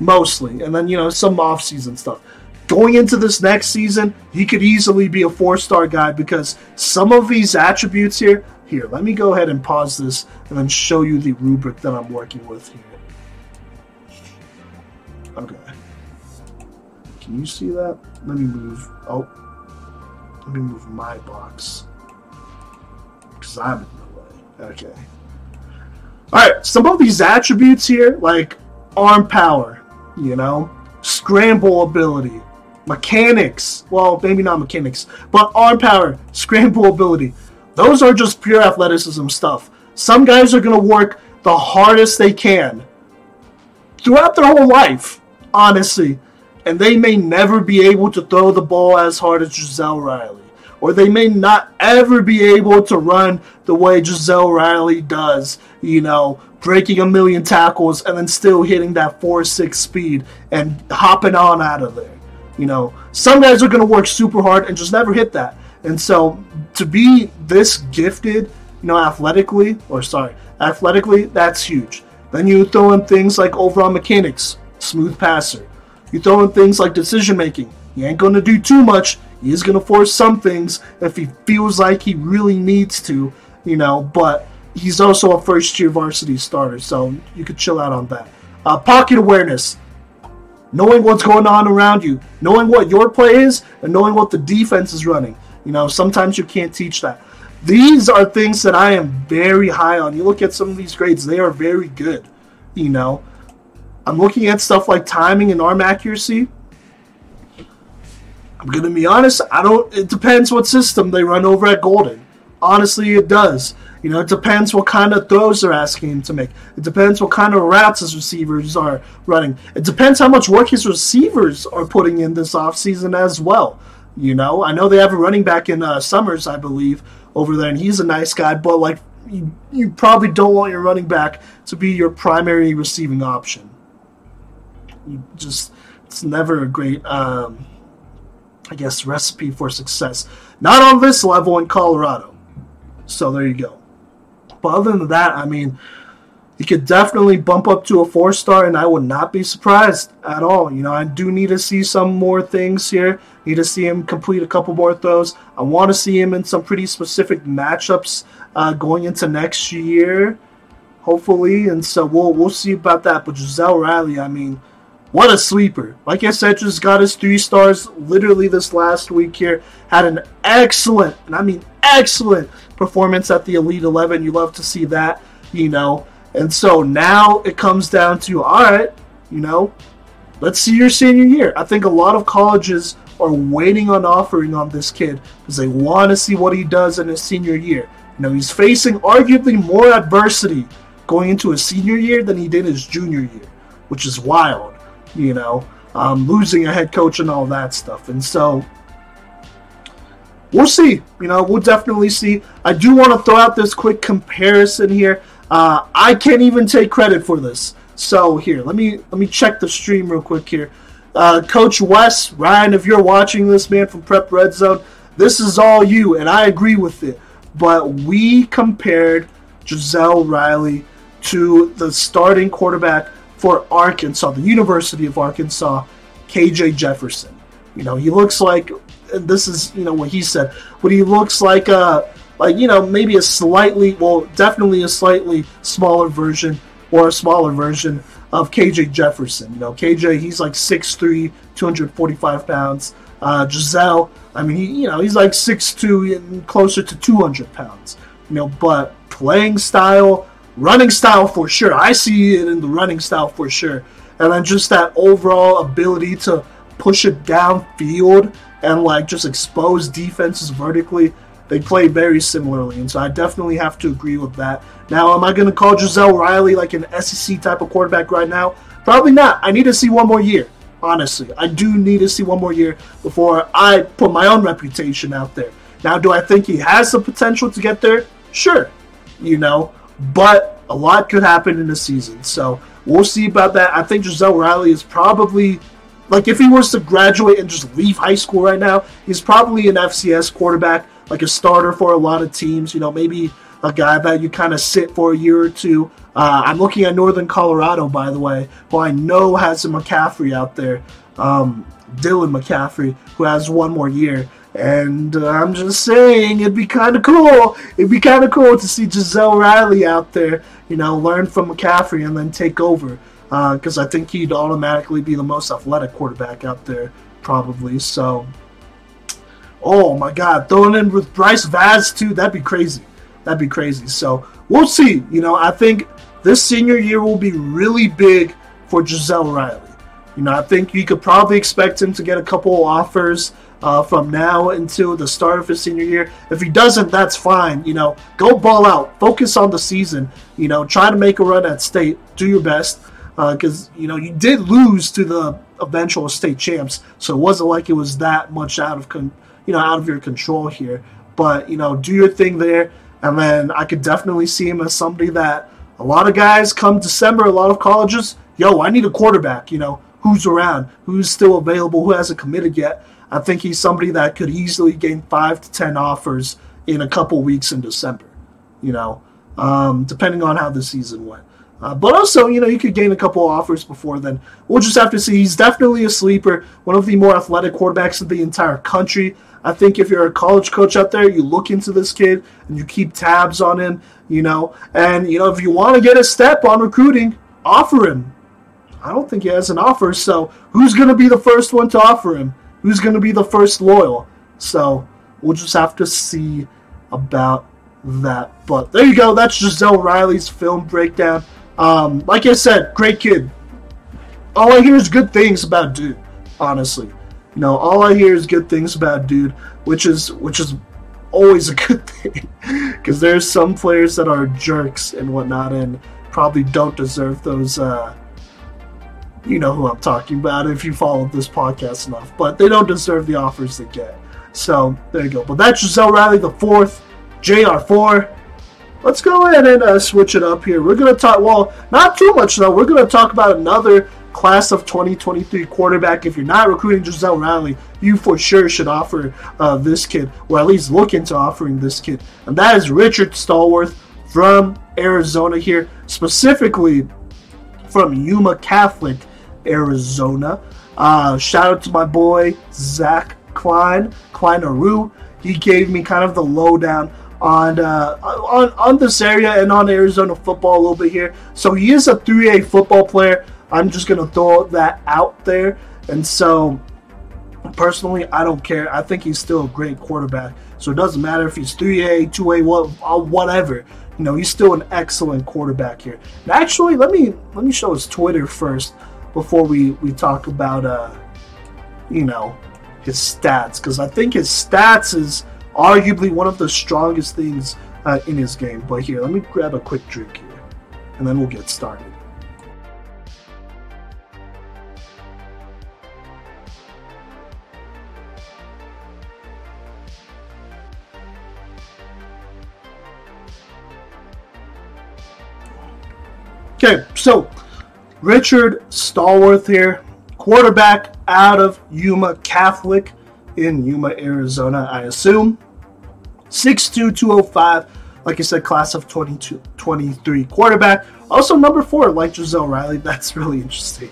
A: mostly, and then you know some off season stuff going into this next season, he could easily be a four star guy because some of these attributes here. Here, let me go ahead and pause this and then show you the rubric that I'm working with here. Okay. Can you see that? Let me move. Oh. Let me move my box. Because I'm in the way. Okay. Alright, some of these attributes here, like arm power, you know, scramble ability, mechanics. Well, maybe not mechanics, but arm power, scramble ability. Those are just pure athleticism stuff. Some guys are going to work the hardest they can throughout their whole life, honestly, and they may never be able to throw the ball as hard as Giselle Riley. Or they may not ever be able to run the way Giselle Riley does, you know, breaking a million tackles and then still hitting that 4 6 speed and hopping on out of there. You know, some guys are going to work super hard and just never hit that. And so to be this gifted, you know, athletically, or sorry, athletically, that's huge. Then you throw in things like overall mechanics, smooth passer. You throw in things like decision making. He ain't going to do too much. He is going to force some things if he feels like he really needs to, you know, but he's also a first year varsity starter, so you could chill out on that. Uh, pocket awareness knowing what's going on around you, knowing what your play is, and knowing what the defense is running. You know, sometimes you can't teach that. These are things that I am very high on. You look at some of these grades, they are very good. You know, I'm looking at stuff like timing and arm accuracy. I'm to be honest, I don't, it depends what system they run over at Golden. Honestly, it does. You know, it depends what kind of throws they're asking him to make. It depends what kind of routes his receivers are running. It depends how much work his receivers are putting in this offseason as well. You know, I know they have a running back in uh, Summers, I believe, over there, and he's a nice guy, but like, you, you probably don't want your running back to be your primary receiving option. You just, it's never a great, um, I guess, recipe for success. Not on this level in Colorado. So there you go. But other than that, I mean, he could definitely bump up to a four star, and I would not be surprised at all. You know, I do need to see some more things here. Need to see him complete a couple more throws. I want to see him in some pretty specific matchups uh, going into next year, hopefully. And so we'll we'll see about that. But Giselle Riley, I mean, what a sleeper! Like I said, just got his three stars literally this last week here. Had an excellent, and I mean excellent performance at the Elite 11. You love to see that, you know. And so now it comes down to all right, you know, let's see your senior year. I think a lot of colleges are waiting on offering on this kid because they want to see what he does in his senior year. You know, he's facing arguably more adversity going into his senior year than he did his junior year, which is wild, you know, um, losing a head coach and all that stuff. And so we'll see. You know, we'll definitely see. I do want to throw out this quick comparison here. Uh, I can't even take credit for this. So here, let me let me check the stream real quick here. Uh, Coach Wes, Ryan, if you're watching this, man, from PrepRedzone, this is all you, and I agree with it. But we compared Giselle Riley to the starting quarterback for Arkansas, the University of Arkansas, KJ Jefferson. You know, he looks like and this is you know what he said, but he looks like a like you know maybe a slightly well definitely a slightly smaller version or a smaller version of KJ Jefferson. You know, KJ he's like 6'3", 245 pounds. Uh, Gisele, I mean, he, you know, he's like 6'2", and closer to 200 pounds. You know, but playing style, running style for sure. I see it in the running style for sure. And then just that overall ability to push it downfield and like just expose defenses vertically. They play very similarly, and so I definitely have to agree with that. Now, am I going to call Gisele Riley like an SEC type of quarterback right now? Probably not. I need to see one more year. Honestly, I do need to see one more year before I put my own reputation out there. Now, do I think he has the potential to get there? Sure, you know, but a lot could happen in the season. So we'll see about that. I think Gisele Riley is probably like if he was to graduate and just leave high school right now, he's probably an FCS quarterback, like a starter for a lot of teams. You know, maybe a guy that you kind of sit for a year or two. Uh, I'm looking at Northern Colorado, by the way, who I know has a McCaffrey out there, um, Dylan McCaffrey, who has one more year. And uh, I'm just saying, it'd be kind of cool. It'd be kind of cool to see Gisele Riley out there, you know, learn from McCaffrey and then take over because uh, I think he'd automatically be the most athletic quarterback out there, probably. So, oh my God, throwing in with Bryce Vaz too, that'd be crazy. That'd be crazy. So we'll see. You know, I think this senior year will be really big for Gisele Riley. You know, I think you could probably expect him to get a couple offers uh, from now until the start of his senior year. If he doesn't, that's fine. You know, go ball out, focus on the season. You know, try to make a run at state, do your best because uh, you know you did lose to the eventual state champs, so it wasn't like it was that much out of con- you know out of your control here. But you know, do your thing there, and then I could definitely see him as somebody that a lot of guys come December, a lot of colleges, yo, I need a quarterback. You know, who's around, who's still available, who hasn't committed yet. I think he's somebody that could easily gain five to ten offers in a couple weeks in December. You know, um, depending on how the season went. Uh, but also, you know, you could gain a couple offers before then. We'll just have to see. He's definitely a sleeper, one of the more athletic quarterbacks in the entire country. I think if you're a college coach out there, you look into this kid and you keep tabs on him, you know, and, you know, if you want to get a step on recruiting, offer him. I don't think he has an offer, so who's going to be the first one to offer him? Who's going to be the first loyal? So we'll just have to see about that. But there you go. That's Gisele Riley's film breakdown. Um, like I said, great kid. All I hear is good things about dude. Honestly, you know, all I hear is good things about dude, which is which is always a good thing because there's some players that are jerks and whatnot and probably don't deserve those. Uh, you know who I'm talking about if you followed this podcast enough, but they don't deserve the offers they get. So there you go. But that's Gisele Riley, the fourth, JR4 let's go ahead and uh, switch it up here. We're going to talk, well, not too much though. We're going to talk about another class of 2023 quarterback. If you're not recruiting Gisele Riley, you for sure should offer uh, this kid, or at least look into offering this kid. And that is Richard Stallworth from Arizona here, specifically from Yuma Catholic, Arizona. Uh, shout out to my boy, Zach Klein, Kleineru. He gave me kind of the lowdown on uh, on on this area and on Arizona football a little bit here. So he is a 3A football player. I'm just gonna throw that out there. And so personally, I don't care. I think he's still a great quarterback. So it doesn't matter if he's 3A, 2A, what, uh, whatever. You know, he's still an excellent quarterback here. And actually, let me let me show his Twitter first before we we talk about uh, you know, his stats because I think his stats is arguably one of the strongest things uh, in his game. But here, let me grab a quick drink here, and then we'll get started. Okay, so Richard Stallworth here, quarterback out of Yuma Catholic in Yuma, Arizona, I assume. 6'2", 205. Like I said, class of 22, 23 quarterback. Also number four, like Gisele Riley. That's really interesting.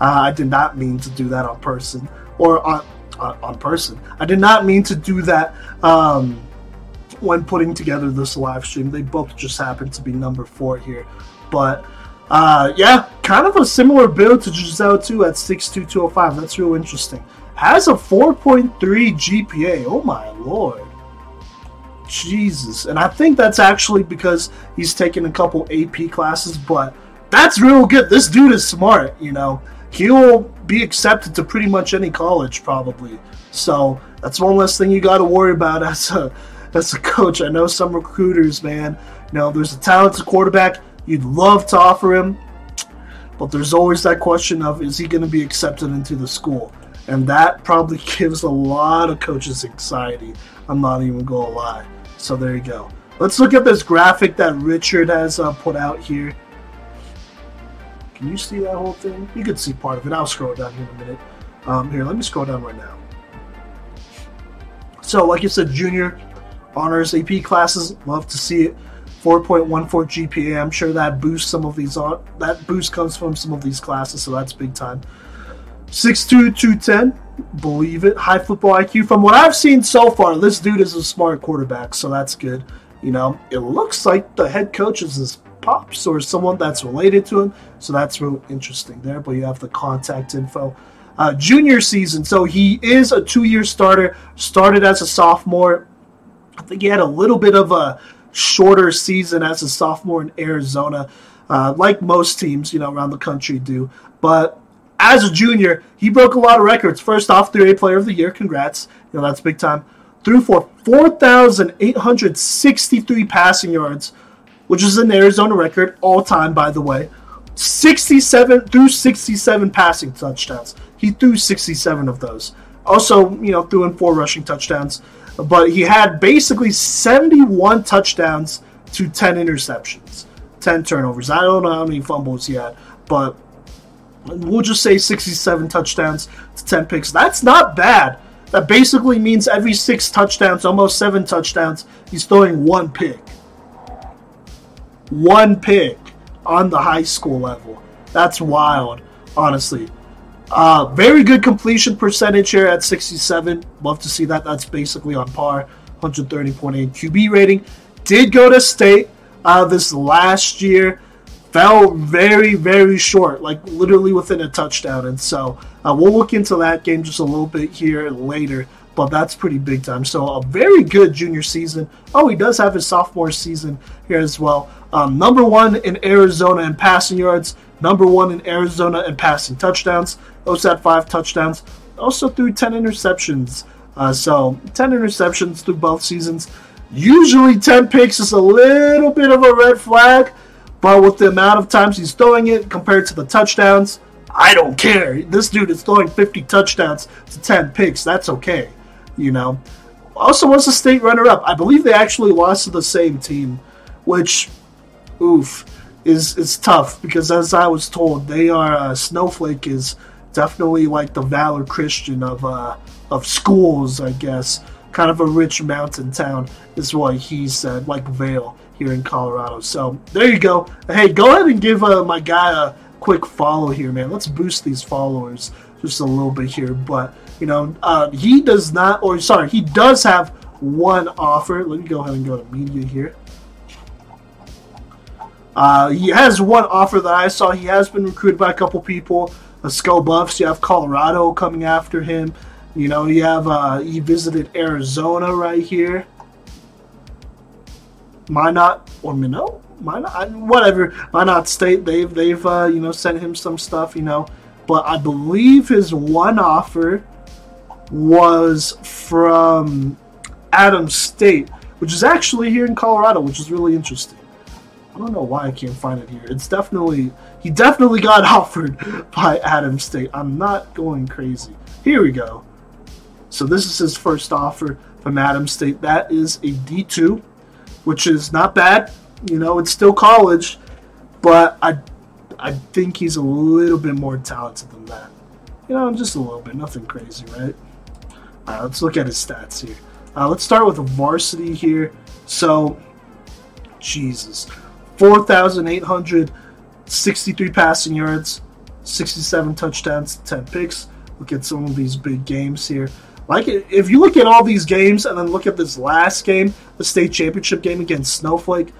A: Uh, I did not mean to do that on person or on on, on person. I did not mean to do that um, when putting together this live stream. They both just happened to be number four here. But uh, yeah, kind of a similar build to Gisele 2 at 6'2", That's real interesting. Has a 4.3 GPA. Oh my lord. Jesus. And I think that's actually because he's taken a couple AP classes, but that's real good. This dude is smart, you know. He'll be accepted to pretty much any college probably. So that's one less thing you got to worry about as a as a coach. I know some recruiters, man. You know, there's a talented quarterback. You'd love to offer him, but there's always that question of is he going to be accepted into the school? And that probably gives a lot of coaches anxiety. I'm not even going to lie. So there you go. Let's look at this graphic that Richard has uh, put out here. Can you see that whole thing? You can see part of it. I'll scroll down here in a minute. Um, here, let me scroll down right now. So, like you said, junior honors AP classes, love to see it. 4.14 GPA. I'm sure that boosts some of these. On, that boost comes from some of these classes, so that's big time. 6'2", 210, believe it. High football IQ. From what I've seen so far, this dude is a smart quarterback, so that's good. You know, it looks like the head coach is his pops or someone that's related to him, so that's real interesting there. But you have the contact info. Uh, junior season, so he is a two-year starter. Started as a sophomore. I think he had a little bit of a shorter season as a sophomore in Arizona, uh, like most teams, you know, around the country do. But as a junior, he broke a lot of records. First off, 3A Player of the Year. Congrats. You know, that's big time. Threw for 4,863 passing yards, which is an Arizona record, all time, by the way. 67 threw 67 passing touchdowns. He threw 67 of those. Also, you know, threw in four rushing touchdowns. But he had basically 71 touchdowns to 10 interceptions, 10 turnovers. I don't know how many fumbles he had, but we'll just say 67 touchdowns to 10 picks. That's not bad. That basically means every six touchdowns, almost seven touchdowns, he's throwing one pick. One pick on the high school level. That's wild, honestly. Uh, very good completion percentage here at 67. Love to see that. That's basically on par. 130.8 QB rating. Did go to state uh, this last year fell very, very short, like literally within a touchdown. And so uh, we'll look into that game just a little bit here later, but that's pretty big time. So a very good junior season. Oh, he does have his sophomore season here as well. Um, number one in Arizona in passing yards, number one in Arizona in passing touchdowns. Also had five touchdowns. Also threw 10 interceptions. Uh, so 10 interceptions through both seasons. Usually 10 picks is a little bit of a red flag but with the amount of times he's throwing it compared to the touchdowns, I don't care. This dude is throwing 50 touchdowns to 10 picks. That's okay, you know. Also was a state runner-up. I believe they actually lost to the same team, which, oof, is is tough because as I was told, they are uh, Snowflake is definitely like the Valor Christian of uh, of schools, I guess. Kind of a rich mountain town is what he said, like Vail here in Colorado. So there you go. Hey, go ahead and give uh, my guy a quick follow here, man. Let's boost these followers just a little bit here. But you know, uh, he does not, or sorry, he does have one offer. Let me go ahead and go to media here. Uh, he has one offer that I saw. He has been recruited by a couple people. The Sko Buffs. You have Colorado coming after him. You know, you have uh, he visited Arizona right here. Minot or Minot, Minot, whatever. Minot State. They've they've uh, you know sent him some stuff. You know, but I believe his one offer was from Adams State, which is actually here in Colorado, which is really interesting. I don't know why I can't find it here. It's definitely he definitely got offered by Adams State. I'm not going crazy. Here we go. So this is his first offer from Adams State. That is a D2 which is not bad. You know, it's still college, but I I think he's a little bit more talented than that. You know, just a little bit, nothing crazy, right? All right, let's look at his stats here. Uh, let's start with varsity here. So, Jesus, 4,863 passing yards, 67 touchdowns, 10 picks. Look at some of these big games here. like if you look at all these games and then look at this last game, the state championship game against Snowflake,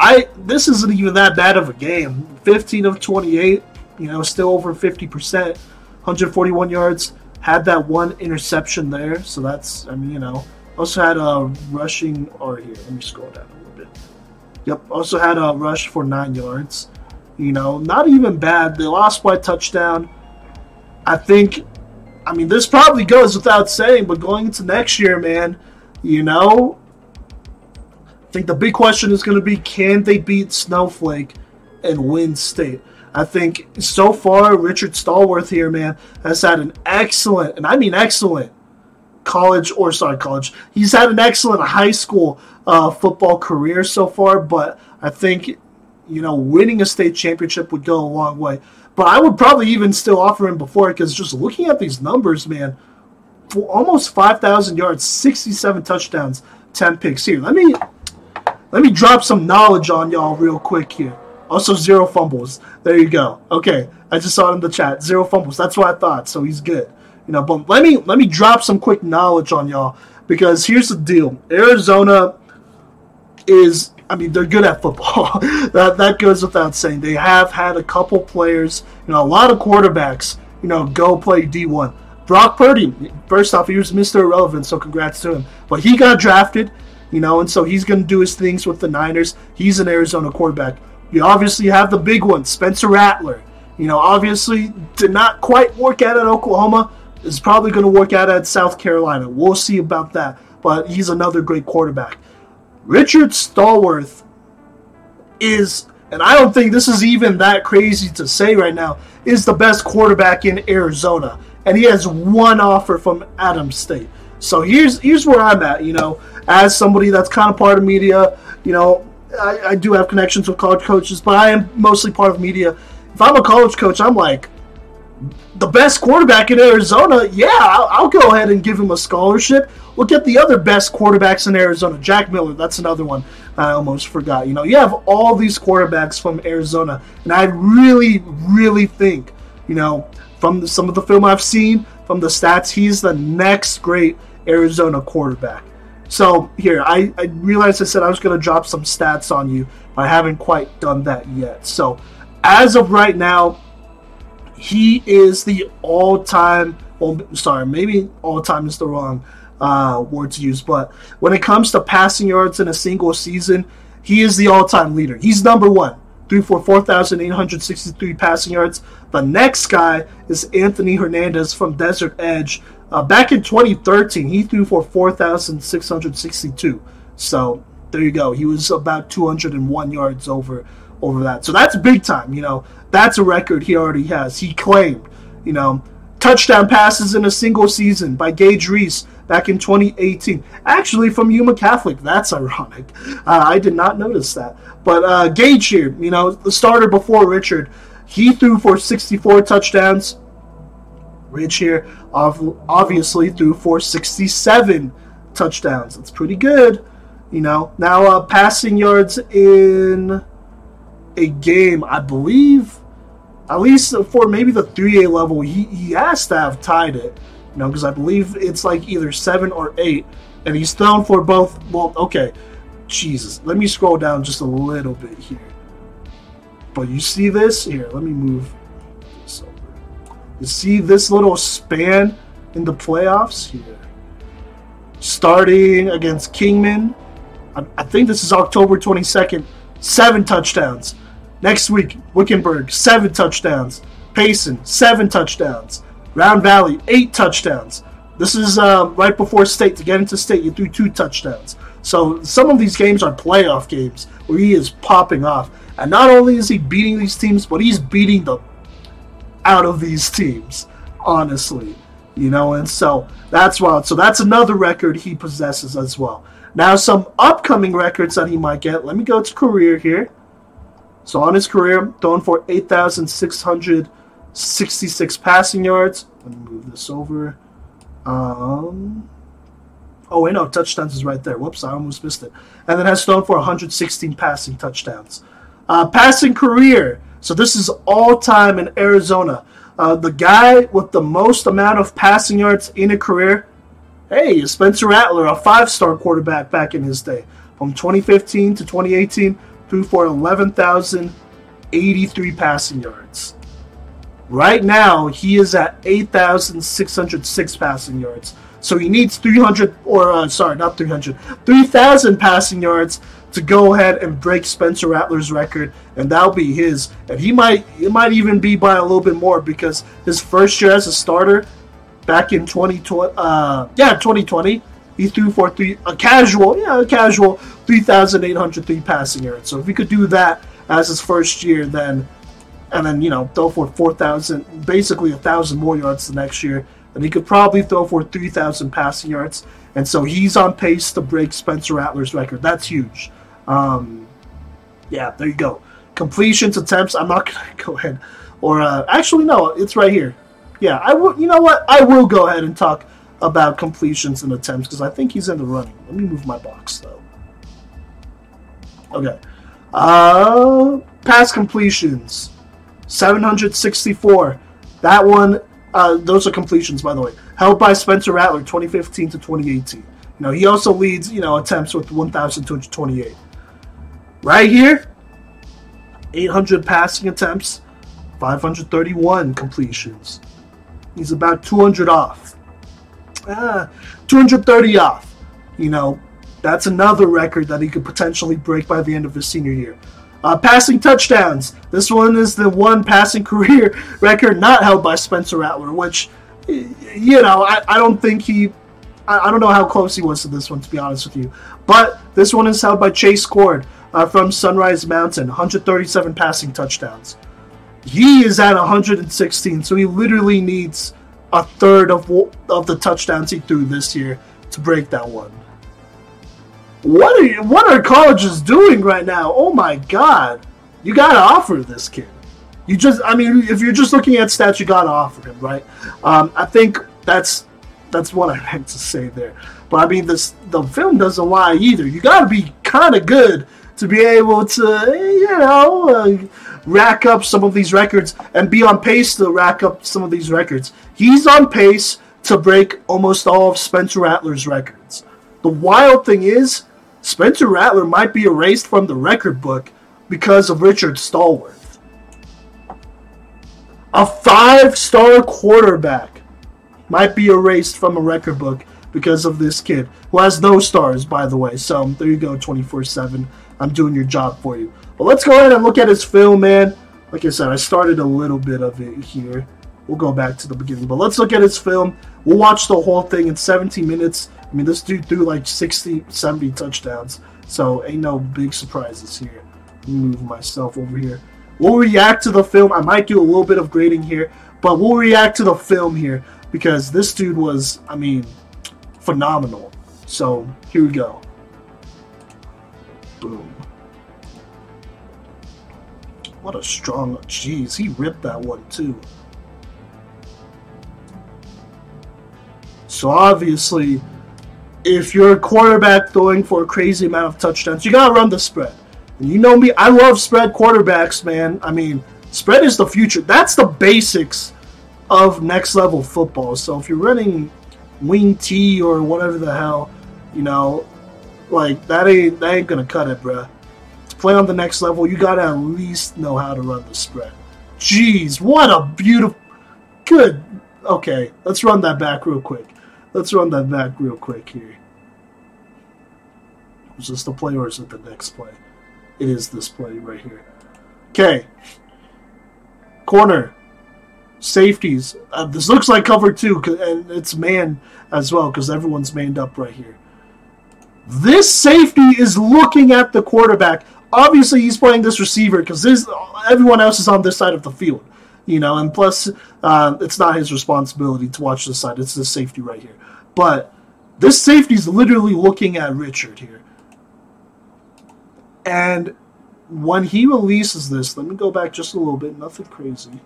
A: I this isn't even that bad of a game. 15 of 28, you know, still over 50%, 141 yards. Had that one interception there, so that's I mean, you know, also had a rushing or here, let me scroll down a little bit. Yep, also had a rush for 9 yards. You know, not even bad. They lost by touchdown. I think I mean, this probably goes without saying, but going into next year, man, you know, I think the big question is going to be can they beat Snowflake and win state? I think so far, Richard Stallworth here, man, has had an excellent, and I mean excellent, college or sorry, college. He's had an excellent high school uh, football career so far, but I think, you know, winning a state championship would go a long way. But I would probably even still offer him before it because just looking at these numbers, man, almost 5,000 yards, 67 touchdowns, 10 picks. Here, let me let me drop some knowledge on y'all real quick here. Also, zero fumbles. There you go. Okay, I just saw it in the chat. Zero fumbles. That's what I thought. So he's good. You know, but let me let me drop some quick knowledge on y'all because here's the deal. Arizona is I mean, they're good at football. that that goes without saying. They have had a couple players, you know, a lot of quarterbacks, you know, go play D1. Brock Purdy, first off, he was Mr. Irrelevant, so congrats to him. But he got drafted, you know, and so he's going to do his things with the Niners. He's an Arizona quarterback. You obviously have the big one, Spencer Rattler. You know, obviously did not quite work out at Oklahoma. Is probably going to work out at South Carolina. We'll see about that. But he's another great quarterback. Richard Stallworth is, and I don't think this is even that crazy to say right now, is the best quarterback in Arizona. And he has one offer from Adams State. So here's here's where I'm at, you know, as somebody that's kind of part of media, you know, I, I do have connections with college coaches, but I am mostly part of media. If I'm a college coach, I'm like, the best quarterback in Arizona, yeah, I'll, I'll, go ahead and give him a scholarship. Look at the other best quarterbacks in Arizona. Jack Miller, that's another one I almost forgot. You know, you have all these quarterbacks from Arizona, and I really, really think, you know, from some of the film I've seen, from the stats, he's the next great Arizona quarterback. So here, I, I realized I said I was going to drop some stats on you, but I haven't quite done that yet. So as of right now, he is the all-time. Well, sorry, maybe all-time is the wrong uh, word to use, but when it comes to passing yards in a single season, he is the all-time leader. He's number one, threw for 4,863 passing yards. The next guy is Anthony Hernandez from Desert Edge. Uh, back in 2013, he threw for 4,662. So there you go. He was about 201 yards over over that. So that's big time. You know, that's a record he already has. He claimed, you know, touchdown passes in a single season by Gage Reese back in 2018. Actually, from Yuma Catholic. That's ironic. Uh, I did not notice that. But uh, Gage here, you know, the starter before Richard, he threw for 64 touchdowns. Rich here obviously threw for 67 touchdowns. That's pretty good. You know, now uh, passing yards in a game, I believe, at least for maybe the 3A level, he, he has to have tied it. You know, because I believe it's like either seven or eight, and he's thrown for both. Well, okay, Jesus, let me scroll down just a little bit here. But you see this here? Let me move. You see this little span in the playoffs here, starting against Kingman. I, I think this is October twenty second. Seven touchdowns. Next week, Wickenburg, seven touchdowns. Payson, seven touchdowns. Round Valley, eight touchdowns. This is uh, right before state. To get into state, you threw two touchdowns. So some of these games are playoff games where he is popping off. And not only is he beating these teams, but he's beating the out of these teams, honestly. You know, and so that's wild. So that's another record he possesses as well. Now, some upcoming records that he might get. Let me go to career here. So on his career, throwing for 8,666 passing yards. Let me move this over. Um, oh, wait, no, touchdowns is right there. Whoops, I almost missed it. And then has thrown for 116 passing touchdowns. Uh, passing career. So this is all time in Arizona. Uh, the guy with the most amount of passing yards in a career, Hey, Spencer Rattler, a five-star quarterback back in his day, from 2015 to 2018, threw for 11,083 passing yards. Right now, he is at 8,606 passing yards. So he needs 300, or uh, sorry, not 300, 3,000 passing yards to go ahead and break Spencer Rattler's record, and that'll be his. And he might, it might even be by a little bit more because his first year as a starter, back in 2020, uh, yeah, 2020, he threw for three a casual, yeah, a casual 3,803 passing yards. So if he could do that as his first year, then and then you know throw for 4,000, basically a thousand more yards the next year, and he could probably throw for 3,000 passing yards. And so he's on pace to break Spencer Rattler's record. That's huge. Um, yeah, there you go. Completions attempts. I'm not gonna go ahead, or uh, actually no, it's right here. Yeah, I will. You know what? I will go ahead and talk about completions and attempts because I think he's in the running. Let me move my box though. Okay. Uh, pass completions, 764. That one, uh, those are completions, by the way. Held by Spencer Rattler, 2015 to 2018. You know, he also leads, you know, attempts with 1,228. Right here, 800 passing attempts, 531 completions. He's about 200 off. Ah, 230 off. You know, that's another record that he could potentially break by the end of his senior year. Uh, passing touchdowns. This one is the one passing career record not held by Spencer Rattler, which, you know, I, I don't think he. I, I don't know how close he was to this one, to be honest with you. But this one is held by Chase Cord uh, from Sunrise Mountain, 137 passing touchdowns. He is at 116, so he literally needs a third of of the touchdowns he threw this year to break that one. What are you, what are colleges doing right now? Oh my god, you gotta offer this kid. You just, I mean, if you're just looking at stats, you gotta offer him, right? Um, I think that's that's what I meant to say there. But I mean, this the film doesn't lie either. You gotta be kind of good to be able to, you know, uh, rack up some of these records and be on pace to rack up some of these records. He's on pace to break almost all of Spencer Rattler's records. The wild thing is, Spencer Rattler might be erased from the record book because of Richard Stallworth. A five star quarterback might be erased from a record book because of this kid, who has no stars, by the way. So there you go, 24 7. I'm doing your job for you. But let's go ahead and look at his film, man. Like I said, I started a little bit of it here. We'll go back to the beginning. But let's look at his film. We'll watch the whole thing in 17 minutes. I mean, this dude threw like 60, 70 touchdowns. So ain't no big surprises here. move myself over here. We'll react to the film. I might do a little bit of grading here, but we'll react to the film here because this dude was, I mean, phenomenal. So here we go. Boom. What a strong, jeez, he ripped that one too. So obviously, if you're a quarterback throwing for a crazy amount of touchdowns, you gotta run the spread. And you know me, I love spread quarterbacks, man. I mean, spread is the future. That's the basics of next level football. So if you're running wing T or whatever the hell, you know, like that ain't that ain't gonna cut it, bruh. To play on the next level, you gotta at least know how to run the spread. Jeez, what a beautiful, good. Okay, let's run that back real quick. Let's run that back real quick here. Is this the play or is it the next play? It is this play right here. Okay. Corner. Safeties. Uh, this looks like cover two, and it's man as well because everyone's manned up right here. This safety is looking at the quarterback. Obviously, he's playing this receiver because everyone else is on this side of the field, you know. And plus, uh, it's not his responsibility to watch the side. It's the safety right here. But this safety is literally looking at Richard here. And when he releases this, let me go back just a little bit. Nothing crazy.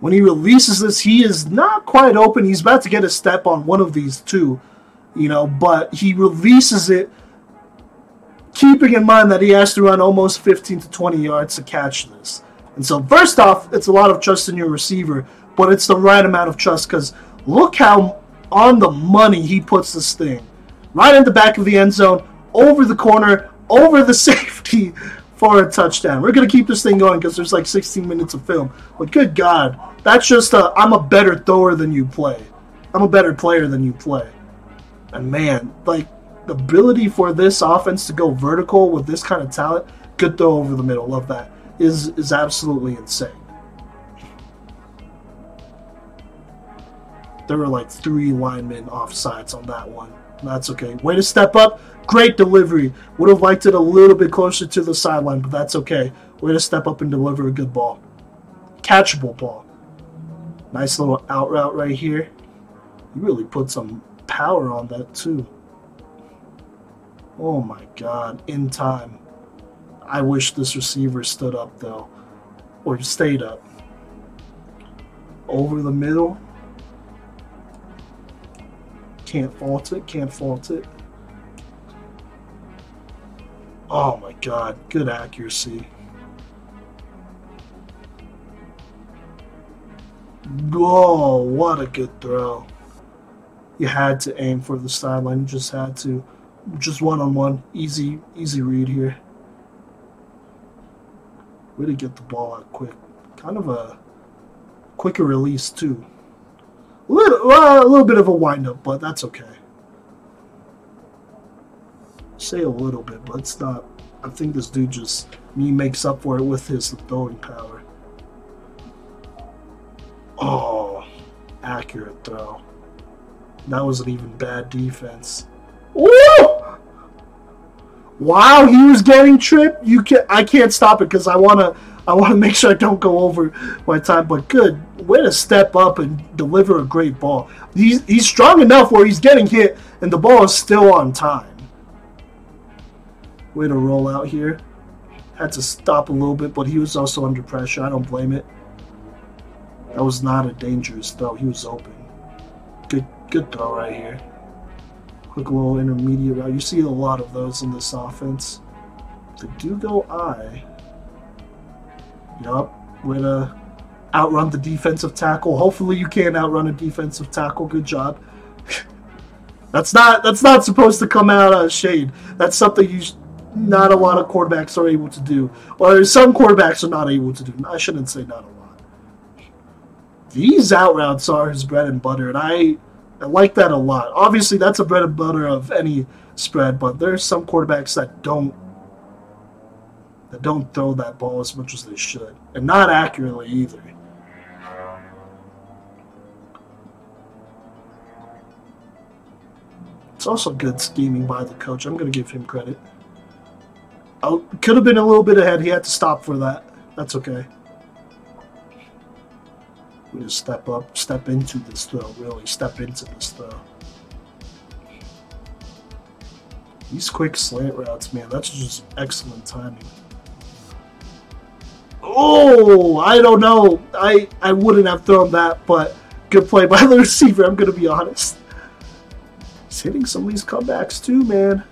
A: When he releases this, he is not quite open. He's about to get a step on one of these two you know, but he releases it keeping in mind that he has to run almost 15 to 20 yards to catch this. And so, first off, it's a lot of trust in your receiver, but it's the right amount of trust because look how on the money he puts this thing. Right in the back of the end zone, over the corner, over the safety for a touchdown. We're going to keep this thing going because there's like 16 minutes of film. But good God, that's just I'm a better thrower than you play. I'm a better player than you play. And man, like the ability for this offense to go vertical with this kind of talent, good throw over the middle, love that, is is absolutely insane. There were like three linemen offsides on that one. That's okay. Way to step up. Great delivery. Would have liked it a little bit closer to the sideline, but that's okay. Way to step up and deliver a good ball. Catchable ball. Nice little out route right here. You really put some power on that too. Oh my god, in time. I wish this receiver stood up though. Or stayed up. Over the middle. Can't fault it, can't fault it. Oh my god, good accuracy. Whoa, what a good throw. You had to aim for the sideline, you just had to. Just one on one. Easy, easy read here. Way to get the ball out quick. Kind of a quicker release too. A little, well, a little bit of a windup, but that's okay. Say a little bit, but it's not. I think this dude just he makes up for it with his throwing power. Oh, accurate throw. That wasn't even bad defense. Woo! Wow, he was getting tripped. You can I can't stop it because I wanna I wanna make sure I don't go over my time. But good, way to step up and deliver a great ball. He's he's strong enough where he's getting hit and the ball is still on time. Way to roll out here. Had to stop a little bit, but he was also under pressure. I don't blame it. That was not a dangerous throw. He was open. Good good throw right here. Quick little intermediate route. You see a lot of those in this offense. The do go I. Yup. Way to outrun the defensive tackle. Hopefully you can't outrun a defensive tackle. Good job. that's not that's not supposed to come out of shade. That's something you not a lot of quarterbacks are able to do, or some quarterbacks are not able to do. I shouldn't say not a lot. These out routes are his bread and butter, and I, I like that a lot. Obviously, that's a bread and butter of any spread, but there's some quarterbacks that don't that don't throw that ball as much as they should, and not accurately either. It's also good scheming by the coach. I'm going to give him credit. Oh, could have been a little bit ahead. He had to stop for that. That's okay. We just step up, step into this throw, really step into this throw. These quick slant routes, man, that's just excellent timing. Oh, I don't know. I, I wouldn't have thrown that, but good play by the receiver, I'm going to be honest. He's hitting some of these comebacks too, man.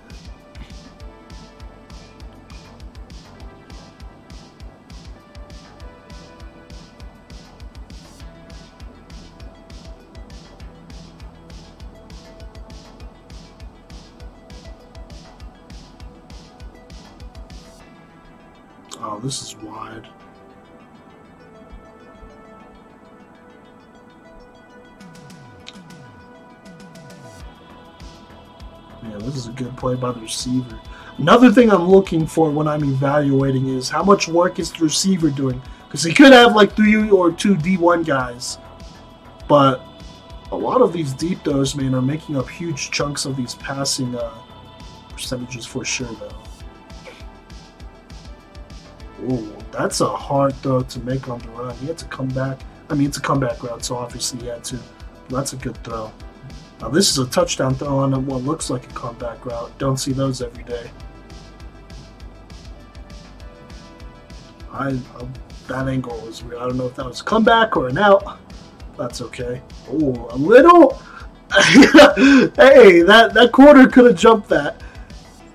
A: This is wide. Yeah, this is a good play by the receiver. Another thing I'm looking for when I'm evaluating is how much work is the receiver doing? Because he could have like three or two D1 guys, but a lot of these deep throws, man, are making up huge chunks of these passing uh, percentages for sure, though. Ooh, that's a hard throw to make on the run. He had to come back. I mean, it's a comeback route, so obviously he had to. That's a good throw. Now, this is a touchdown throw on what looks like a comeback route. Don't see those every day. I, I that angle was weird. I don't know if that was a comeback or an out. That's okay. Oh, a little. hey, that that quarter could have jumped that.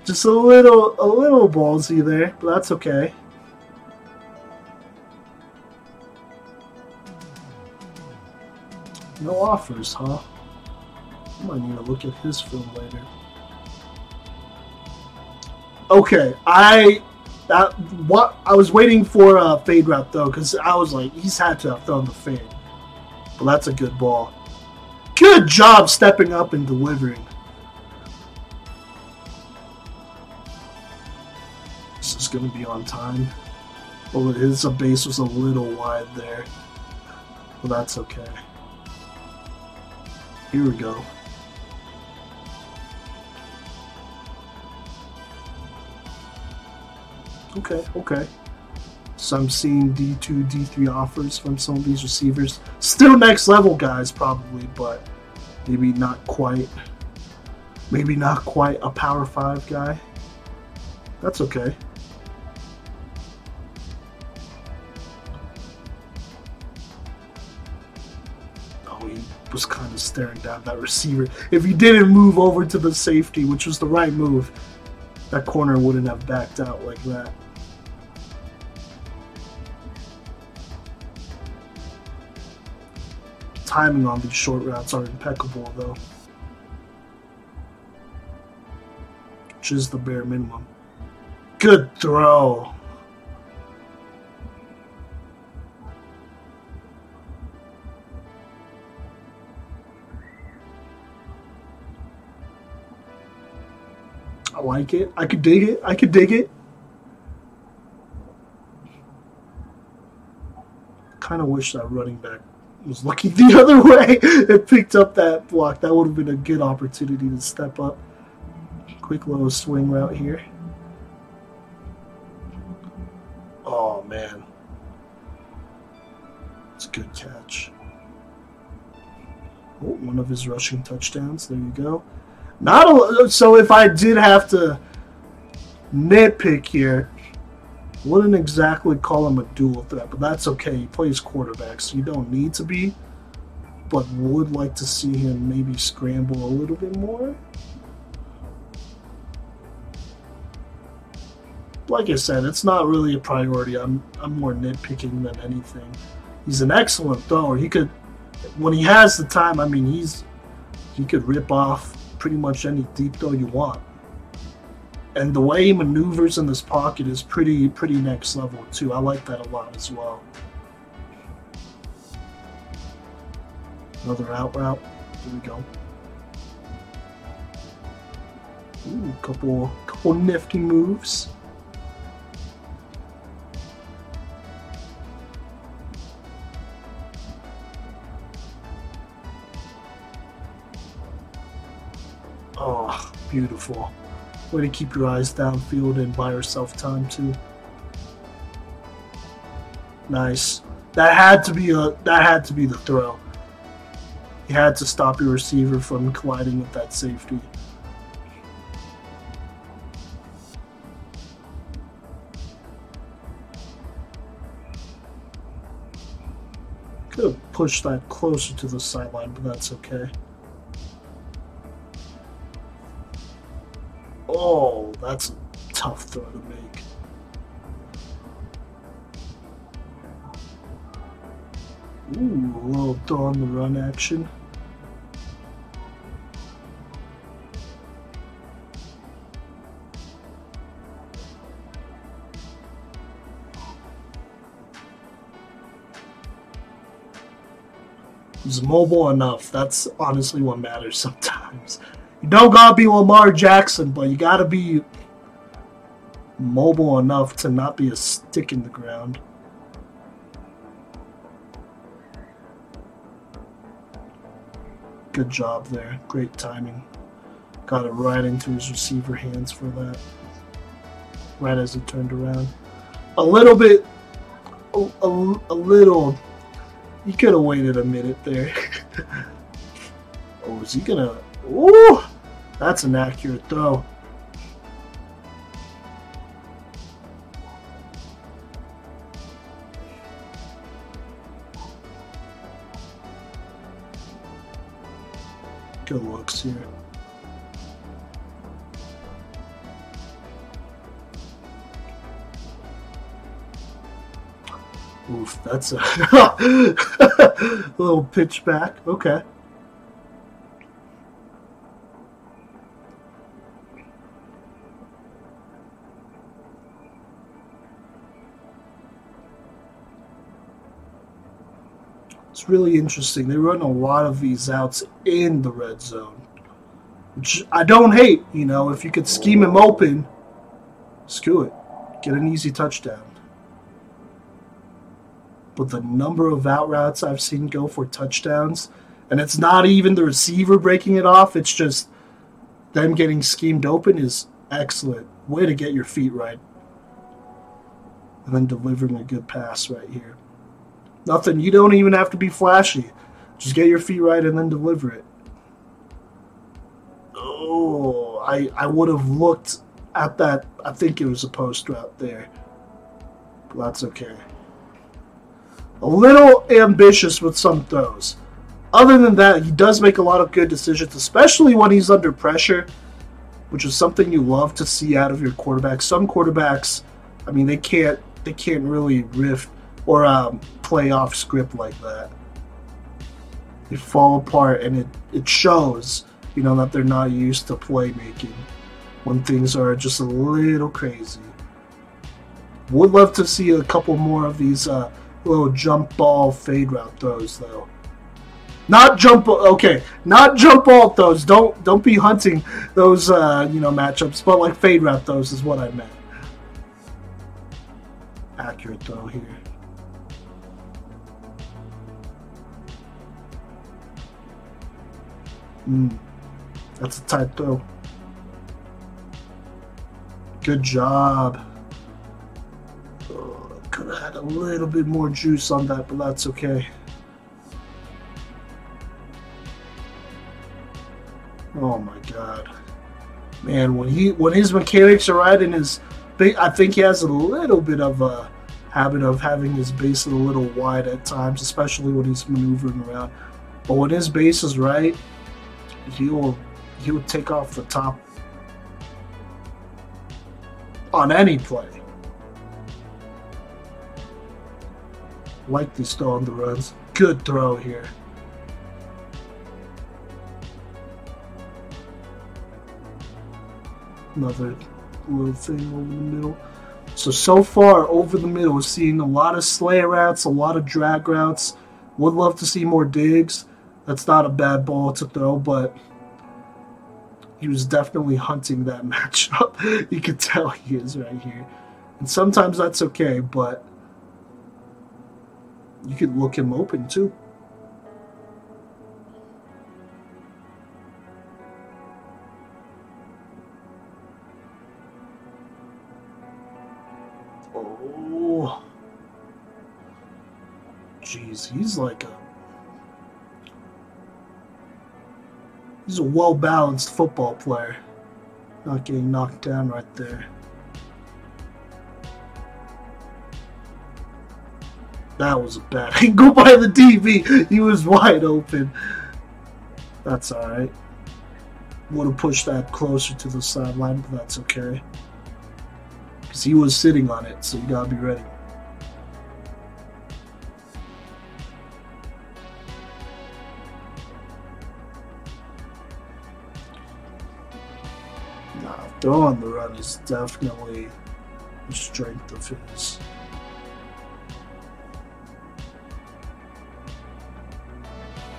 A: Just a little, a little ballsy there, but that's okay. No offers, huh? I might need to look at his film later. Okay, I that what I was waiting for a fade route though, because I was like, he's had to have thrown the fade. But that's a good ball. Good job stepping up and delivering. This is to be on time. Well, his base was a little wide there. Well, that's okay. Here we go. Okay, okay. So I'm seeing D2, D3 offers from some of these receivers. Still next level guys, probably, but maybe not quite. Maybe not quite a Power 5 guy. That's okay. Was kind of staring down that receiver. If he didn't move over to the safety, which was the right move, that corner wouldn't have backed out like that. Timing on these short routes are impeccable, though. Which is the bare minimum. Good throw. Like it. I could dig it. I could dig it. Kind of wish that running back was looking the other way and picked up that block. That would have been a good opportunity to step up. Quick little swing route here. Oh man, it's a good catch. Oh, one of his rushing touchdowns. There you go. Not a, so if I did have to nitpick here, wouldn't exactly call him a dual threat, but that's okay. He plays quarterback, so you don't need to be. But would like to see him maybe scramble a little bit more. Like I said, it's not really a priority. I'm I'm more nitpicking than anything. He's an excellent thrower. He could, when he has the time. I mean, he's he could rip off pretty much any deep throw you want. And the way he maneuvers in this pocket is pretty pretty next level too. I like that a lot as well. Another out route. Here we go. Ooh, couple couple nifty moves. Oh, beautiful. Way to keep your eyes downfield and buy yourself time too. Nice. That had to be a that had to be the throw. You had to stop your receiver from colliding with that safety. Could have pushed that closer to the sideline, but that's okay. Oh, that's a tough throw to make. Ooh, a little throw on the run action. He's mobile enough. That's honestly what matters sometimes. You don't gotta be Lamar Jackson, but you gotta be mobile enough to not be a stick in the ground. Good job there. Great timing. Got it right into his receiver hands for that. Right as he turned around. A little bit. A, a, a little. He could have waited a minute there. oh, is he gonna. Ooh! That's an accurate throw. Good looks here. Oof, that's a little pitch back. Okay. Really interesting. They run a lot of these outs in the red zone, which I don't hate. You know, if you could scheme him open, screw it, get an easy touchdown. But the number of out routes I've seen go for touchdowns, and it's not even the receiver breaking it off, it's just them getting schemed open is excellent. Way to get your feet right. And then delivering a good pass right here. Nothing. You don't even have to be flashy. Just get your feet right and then deliver it. Oh, I I would have looked at that. I think it was a post route there. But that's okay. A little ambitious with some throws. Other than that, he does make a lot of good decisions, especially when he's under pressure, which is something you love to see out of your quarterback. Some quarterbacks, I mean, they can't they can't really riff or um, play off script like that. They fall apart, and it it shows, you know, that they're not used to playmaking when things are just a little crazy. Would love to see a couple more of these uh, little jump ball fade route throws, though. Not jump. Okay, not jump ball throws. Don't don't be hunting those uh, you know matchups, but like fade route throws is what I meant. Accurate throw here. Mm, that's a tight throw. Good job. Oh, Could have had a little bit more juice on that, but that's okay. Oh my god, man! When he when his mechanics are right and his, I think he has a little bit of a habit of having his base a little wide at times, especially when he's maneuvering around. But when his base is right, he will he will take off the top on any play. Like this throw on the runs. Good throw here. Another little thing over the middle. So, so far over the middle, we're seeing a lot of slay routes, a lot of drag routes. Would love to see more digs. That's not a bad ball to throw, but he was definitely hunting that matchup. you could tell he is right here. And sometimes that's okay, but you could look him open too. Oh. Jeez, he's like a He's a well balanced football player. Not getting knocked down right there. That was a bad angle by the DB. He was wide open. That's alright. Would have pushed that closer to the sideline, but that's okay. Because he was sitting on it, so you gotta be ready. Though on the run is definitely the strength of his.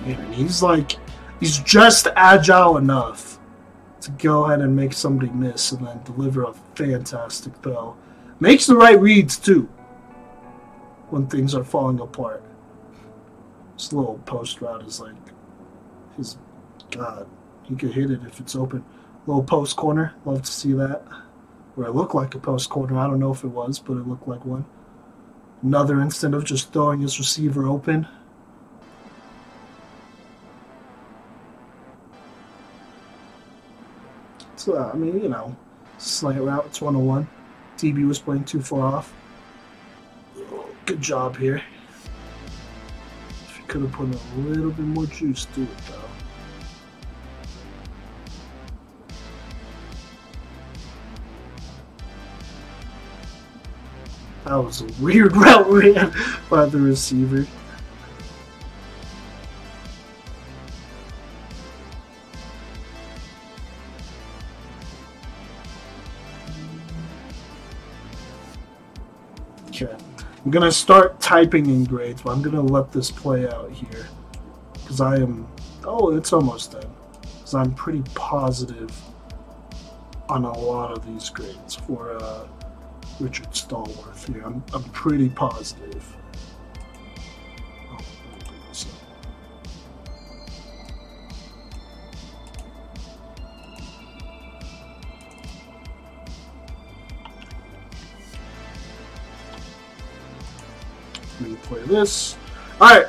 A: Man, he's like, he's just agile enough to go ahead and make somebody miss and then deliver a fantastic throw. Makes the right reads too when things are falling apart. This little post route is like, his God, he could hit it if it's open. Little post corner. Love to see that. Where it looked like a post corner. I don't know if it was, but it looked like one. Another instant of just throwing his receiver open. So, uh, I mean, you know, slant route, it's 101. DB was playing too far off. Good job here. If you could have put a little bit more juice to it, though. That was a weird route ran by the receiver. Okay. I'm gonna start typing in grades, but I'm gonna let this play out here because I am. Oh, it's almost done. Because I'm pretty positive on a lot of these grades for uh, Richard Stallworth here. I'm, I'm pretty positive. Let me play this. All right.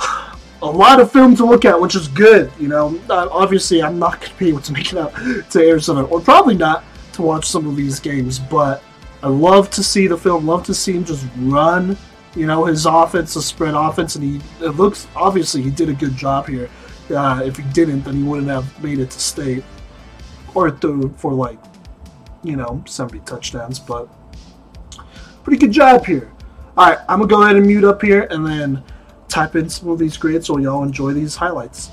A: A lot of film to look at, which is good. You know, uh, obviously, I'm not going to be able to make it out to Arizona, or probably not to watch some of these games. But I love to see the film. Love to see him just run. You know, his offense, a spread offense, and he it looks obviously he did a good job here. Uh, if he didn't, then he wouldn't have made it to state or through for like, you know, 70 touchdowns. But pretty good job here. All right, I'm gonna go ahead and mute up here and then type in some of these grades so y'all enjoy these highlights.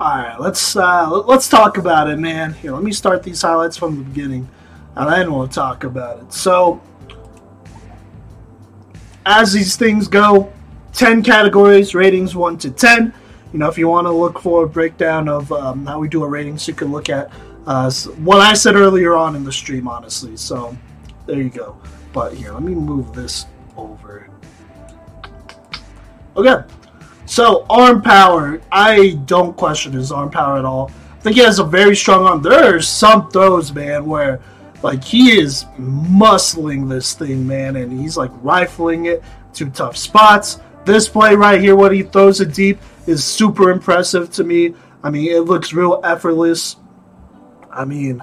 A: All right, let's uh, let's talk about it, man. Here, let me start these highlights from the beginning, and then we'll talk about it. So, as these things go, ten categories, ratings one to ten. You know, if you want to look for a breakdown of um, how we do our ratings, you can look at uh, what I said earlier on in the stream, honestly. So, there you go. But here, let me move this over. Okay. So arm power, I don't question his arm power at all. I think he has a very strong arm. There are some throws, man, where like he is muscling this thing, man, and he's like rifling it to tough spots. This play right here, when he throws it deep, is super impressive to me. I mean, it looks real effortless. I mean,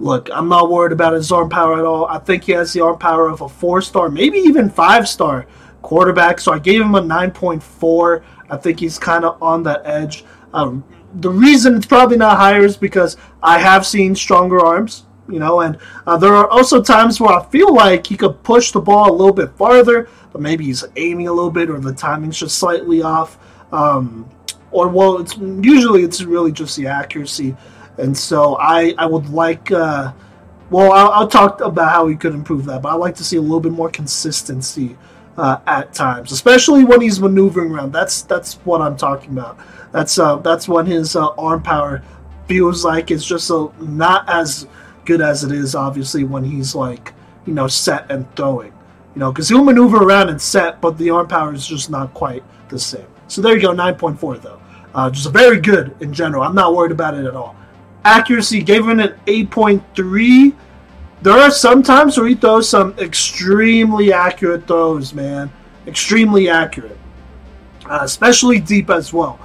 A: look, I'm not worried about his arm power at all. I think he has the arm power of a four star, maybe even five star quarterback. So I gave him a 9.4. I think he's kind of on that edge. Um, the reason it's probably not higher is because I have seen stronger arms, you know, and uh, there are also times where I feel like he could push the ball a little bit farther, but maybe he's aiming a little bit or the timing's just slightly off. Um, or well, it's usually it's really just the accuracy, and so I I would like. Uh, well, I'll, I'll, talk about how he could improve that, but I like to see a little bit more consistency uh, at times, especially when he's maneuvering around. That's that's what I'm talking about. That's uh, that's when his uh, arm power feels like it's just a, not as good as it is, obviously, when he's like you know set and throwing. You know, because he'll maneuver around and set, but the arm power is just not quite the same. So there you go, 9.4 though. Uh, just very good in general. I'm not worried about it at all. Accuracy gave him an 8.3. There are some times where he throws some extremely accurate throws, man. Extremely accurate. Uh, especially deep as well.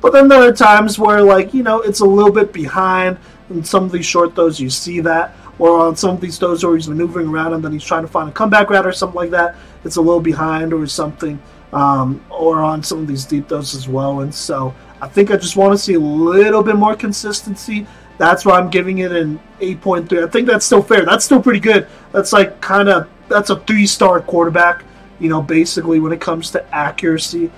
A: But then there are times where, like, you know, it's a little bit behind. In some of these short throws, you see that. Or on some of these throws where he's maneuvering around and then he's trying to find a comeback route or something like that, it's a little behind or something um, or on some of these deep throws as well. And so I think I just want to see a little bit more consistency. That's why I'm giving it an 8.3. I think that's still fair. That's still pretty good. That's like kind of that's a three star quarterback. You know, basically when it comes to accuracy.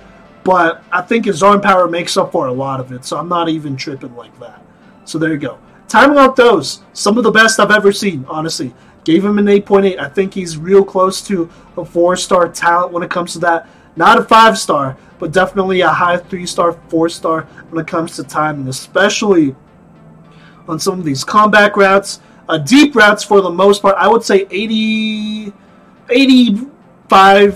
A: But I think his arm power makes up for a lot of it, so I'm not even tripping like that. So there you go. Timing out those, some of the best I've ever seen, honestly. Gave him an 8.8. I think he's real close to a four star talent when it comes to that. Not a five star, but definitely a high three star, four star when it comes to timing, especially on some of these comeback routes. Uh, deep routes for the most part, I would say 80, 85%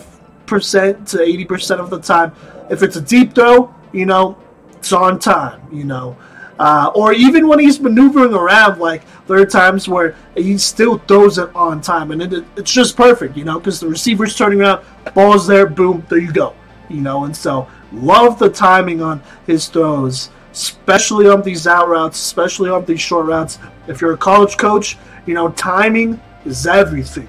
A: to 80% of the time. If it's a deep throw, you know, it's on time, you know. Uh, or even when he's maneuvering around, like there are times where he still throws it on time, and it, it's just perfect, you know, because the receiver's turning around, ball's there, boom, there you go, you know. And so, love the timing on his throws, especially on these out routes, especially on these short routes. If you're a college coach, you know, timing is everything.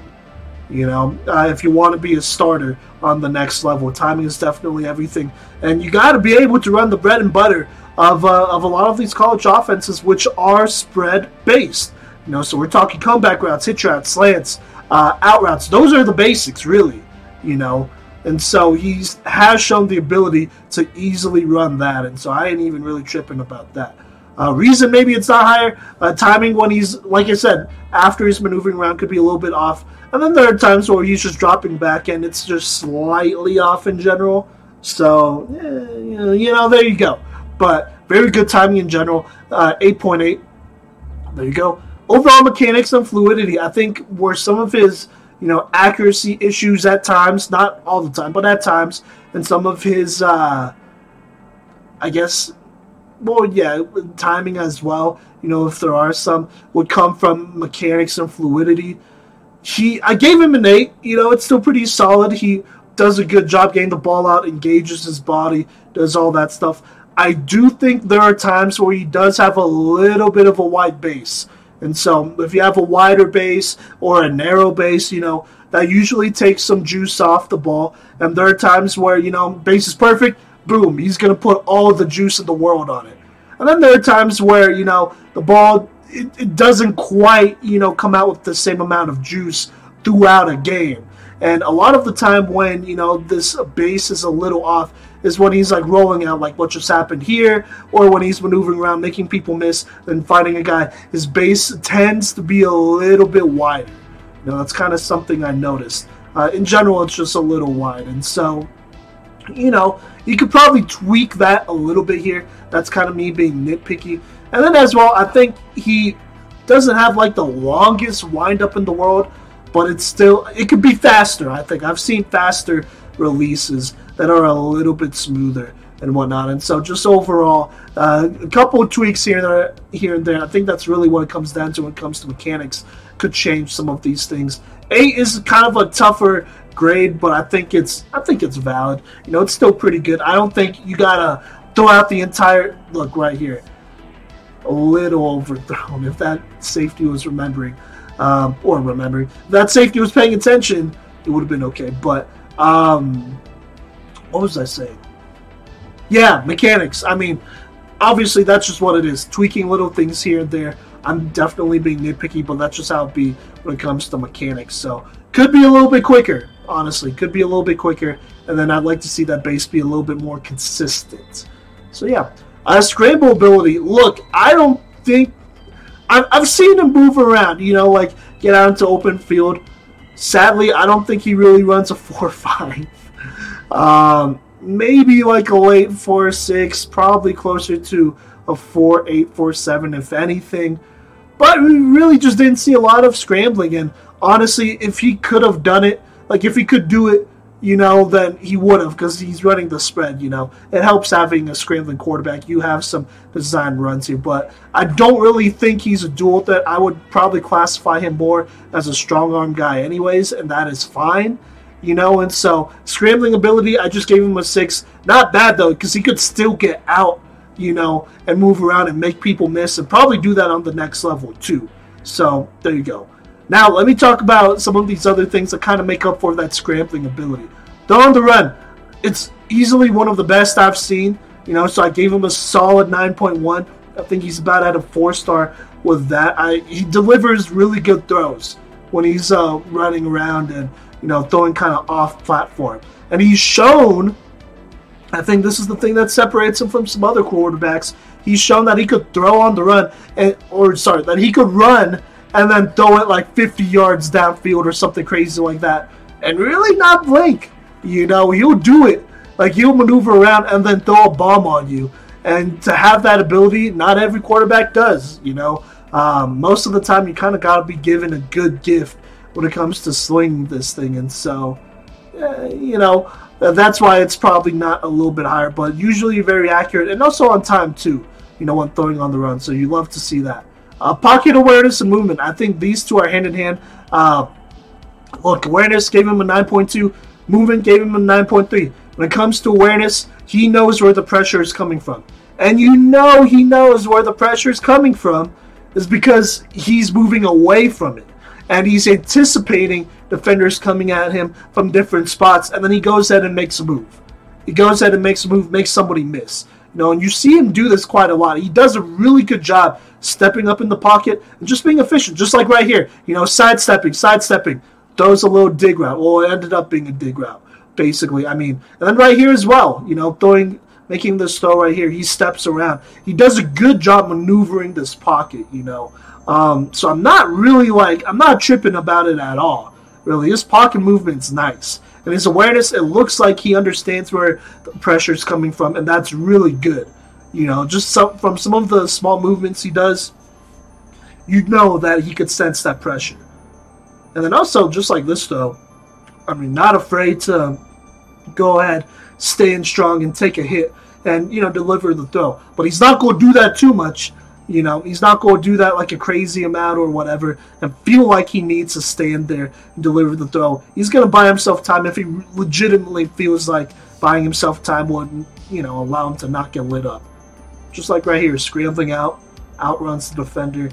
A: You know, uh, if you want to be a starter on the next level, timing is definitely everything, and you got to be able to run the bread and butter of, uh, of a lot of these college offenses, which are spread based. You know, so we're talking comeback routes, hitch routes, slants, uh, out routes. Those are the basics, really. You know, and so he has shown the ability to easily run that, and so I ain't even really tripping about that. Uh, reason maybe it's not higher. Uh, timing when he's, like I said, after he's maneuvering around could be a little bit off. And then there are times where he's just dropping back and it's just slightly off in general. So, eh, you know, there you go. But very good timing in general. Uh, 8.8. There you go. Overall mechanics and fluidity. I think were some of his, you know, accuracy issues at times, not all the time, but at times, and some of his, uh, I guess, well, yeah, timing as well. You know, if there are some, would come from mechanics and fluidity. He, I gave him an eight. You know, it's still pretty solid. He does a good job getting the ball out, engages his body, does all that stuff. I do think there are times where he does have a little bit of a wide base. And so if you have a wider base or a narrow base, you know, that usually takes some juice off the ball. And there are times where, you know, base is perfect, boom, he's going to put all the juice in the world on it. And then there are times where, you know, the ball, it, it doesn't quite, you know, come out with the same amount of juice throughout a game. And a lot of the time when, you know, this base is a little off, is when he's like rolling out like what just happened here, or when he's maneuvering around, making people miss, and finding a guy. His base tends to be a little bit wider. You know, that's kind of something I noticed. Uh, in general, it's just a little wide, and so you know, you could probably tweak that a little bit here. That's kind of me being nitpicky. And then as well, I think he doesn't have like the longest wind up in the world, but it's still it could be faster. I think I've seen faster releases that are a little bit smoother. and whatnot. And so, just overall, uh, a couple of tweaks here and there, here and there. I think that's really what it comes down to when it comes to mechanics. Could change some of these things. Eight is kind of a tougher grade, but I think it's I think it's valid. You know, it's still pretty good. I don't think you gotta throw out the entire look right here. A little overthrown. If that safety was remembering, um, or remembering, if that safety was paying attention, it would have been okay. But um, what was I saying? Yeah, mechanics. I mean, obviously that's just what it is. Tweaking little things here and there. I'm definitely being nitpicky, but that's just how it be when it comes to mechanics. So could be a little bit quicker, honestly. Could be a little bit quicker, and then I'd like to see that base be a little bit more consistent. So yeah, uh, scramble ability. Look, I don't think I've, I've seen him move around. You know, like get out into open field. Sadly, I don't think he really runs a four five. Um, maybe like a late four six, probably closer to a four eight four seven, if anything. But we really just didn't see a lot of scrambling. And honestly, if he could have done it, like if he could do it, you know, then he would have because he's running the spread. You know, it helps having a scrambling quarterback. You have some design runs here, but I don't really think he's a dual threat. I would probably classify him more as a strong arm guy, anyways, and that is fine you know. And so scrambling ability, I just gave him a six. Not bad though, because he could still get out, you know, and move around and make people miss, and probably do that on the next level too. So there you go. Now let me talk about some of these other things that kind of make up for that scrambling ability. Throw on the run, it's easily one of the best I've seen. You know, so I gave him a solid 9.1. I think he's about at a four star with that. I he delivers really good throws when he's uh, running around and you know, throwing kind of off platform. And he's shown, I think this is the thing that separates him from some other quarterbacks. He's shown that he could throw on the run, and or sorry, that he could run and then throw it like 50 yards downfield or something crazy like that, and really not blink. You know, he'll do it. Like he'll maneuver around and then throw a bomb on you. And to have that ability, not every quarterback does. You know, um, most of the time you kind of got to be given a good gift when it comes to slinging this thing, and so uh, you know that's why it's probably not a little bit higher, but usually very accurate and also on time too. You know when throwing on the run, so you love to see that. Uh, pocket awareness and movement. I think these two are hand in hand. Uh, look, awareness gave him a 9.2. Movement gave him a 9.3. When it comes to awareness, he knows where the pressure is coming from. And you know he knows where the pressure is coming from is because he's moving away from it and he's anticipating defenders coming at him from different spots, and then he goes ahead and makes a move. He goes ahead and makes a move, makes somebody miss. You know, and you see him do this quite a lot. He does a really good job stepping up in the pocket and just being efficient, just like right here. You know, sidestepping, sidestepping, throws a little dig route. Well, it ended up being a dig route, basically. I mean, and then right here as well, you know, throwing, making this throw right here. He steps around. He does a good job maneuvering this pocket, you know. Um, so I'm not really like I'm not tripping about it at all. Really, his pocket movement's nice, and his awareness. It looks like he understands where the pressure's coming from, and that's really good. You know, just some, from some of the small movements he does, you know that he could sense that pressure. And then also, just like this though, I mean, not afraid to go ahead, stand strong, and take a hit, and you know deliver the throw. But he's not going to do that too much you know, he's not going to do that like a crazy amount or whatever and feel like he needs to stand there and deliver the throw. He's going to buy himself time if he legitimately feels like buying himself time would, you know, allow him to not get lit up. Just like right here, scrambling out, outruns the defender.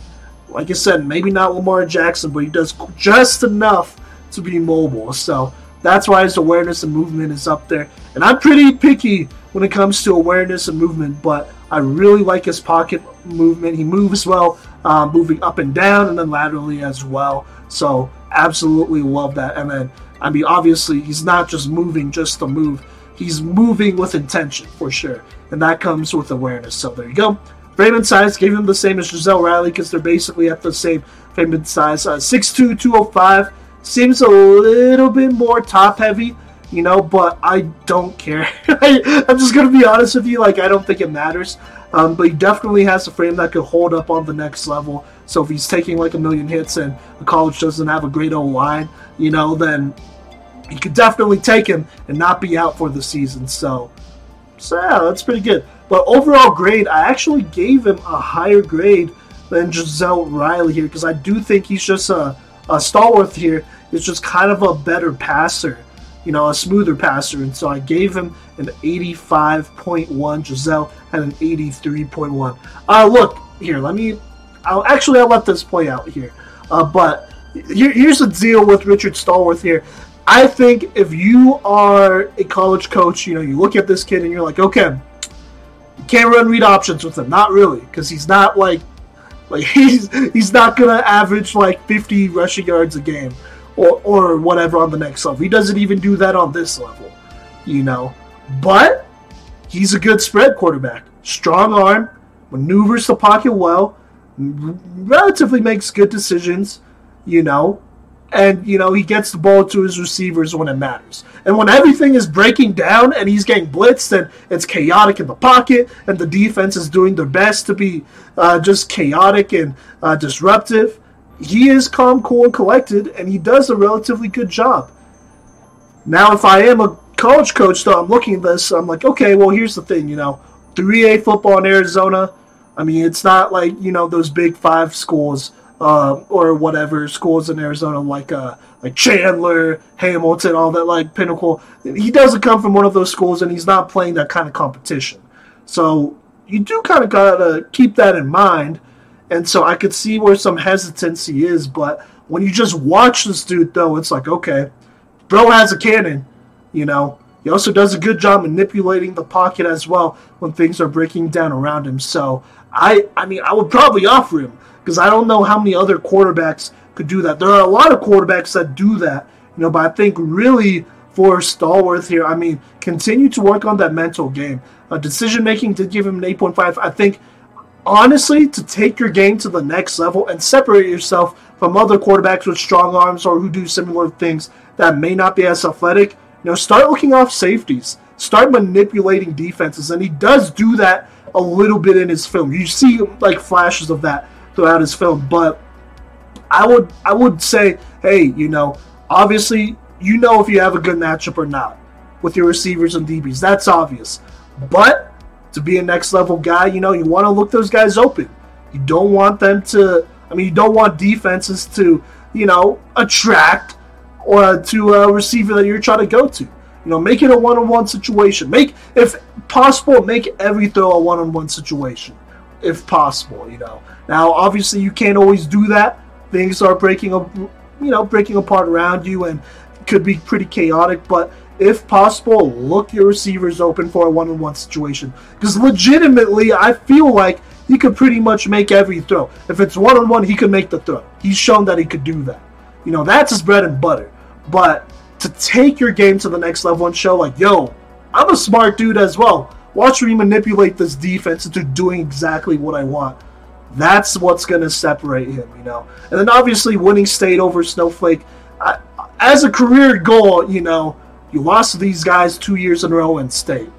A: Like I said, maybe not Lamar Jackson, but he does just enough to be mobile. So that's why his awareness and movement is up there. And I'm pretty picky when it comes to awareness and movement, but I really like his pocket movement. He moves well, um, moving up and down and then laterally as well. So absolutely love that. And then, I mean, obviously, he's not just moving just to move. He's moving with intention for sure, and that comes with awareness. So there you go. Frame and size gave him the same as Gisele Riley because they're basically at the same frame and size. Uh, 6'2", 205. Seems a little bit more top heavy you know, but I don't care. I, am just gonna be honest with you, like I don't think it matters. Um, but he definitely has a frame that could hold up on the next level. So if he's taking like a million hits and the college doesn't have a great old line, you know, then you could definitely take him and not be out for the season. So So yeah, that's pretty good. But overall grade, I actually gave him a higher grade than Gisele Riley here because I do think he's just a, a Stallworth here is just kind of a better passer, you know, a smoother passer. And so I gave him an 85.1. Gisele had an 83.1. Uh, look, here, let me. I'll actually I'll let this play out here. Uh, but here, here's the deal with Richard Stallworth here. I think if you are a college coach, you know, you look at this kid and you're like, okay, can't run read options with him. Not really, because he's not like, like he's he's not gonna average like 50 rushing yards a game, or or whatever on the next level. He doesn't even do that on this level, you know. But he's a good spread quarterback, strong arm, maneuvers the pocket well, relatively makes good decisions, you know and you know he gets the ball to his receivers when it matters. And when everything is breaking down and he's getting blitzed and it's chaotic in the pocket and the defense is doing their best to be uh, just chaotic and uh, disruptive, he is calm, cool, and collected, and he does a relatively good job. Now, if I am a college coach, though, I'm looking at this, I'm like, okay, well, here's the thing, you know, 3A football in Arizona. I mean, it's not like you know those big five schools uh, or whatever schools in Arizona, like uh, like Chandler, Hamilton, all that, like Pinnacle. He doesn't come from one of those schools, and he's not playing that kind of competition. So you do kind of gotta keep that in mind. And so I could see where some hesitancy is, but when you just watch this dude, though, it's like okay, bro has a cannon, you know. He also does a good job manipulating the pocket as well when things are breaking down around him. So I, I mean, I would probably offer him because I don't know how many other quarterbacks could do that. There are a lot of quarterbacks that do that, you know, but I think really for Stallworth here, I mean, continue to work on that mental game. Uh, decision making did give him an 8.5. I think, honestly, to take your game to the next level and separate yourself from other quarterbacks with strong arms or who do similar things that may not be as athletic, you know, start looking off safeties, start manipulating defenses, and he does do that a little bit in his film. You see like flashes of that throughout his film. But I would I would say, hey, you know, obviously you know if you have a good matchup or not with your receivers and DBs. That's obvious. But to be a next level guy, you know, you want to look those guys open. You don't want them to I mean, you don't want defenses to, you know, attract or to a receiver that you're trying to go to. You know, make it a one-on-one situation. Make, if possible, make every throw a one-on-one situation, if possible. You know, now, obviously, you can't always do that. Things are breaking up, you know, breaking apart around you, and could be pretty chaotic. But if possible, look your receivers open for a one-on-one situation. Because legitimately, I feel like he could pretty much make every throw. If it's one-on-one, he could make the throw. He's shown that he could do that. You know, that's his bread and butter. But to take your game to the next level and show, like, yo, I'm a smart dude as well. Watch me manipulate this defense into doing exactly what I want. That's what's going to separate him, you know. And then obviously winning state over Snowflake, I, as a career goal, you know, you lost these guys two years in a row in state.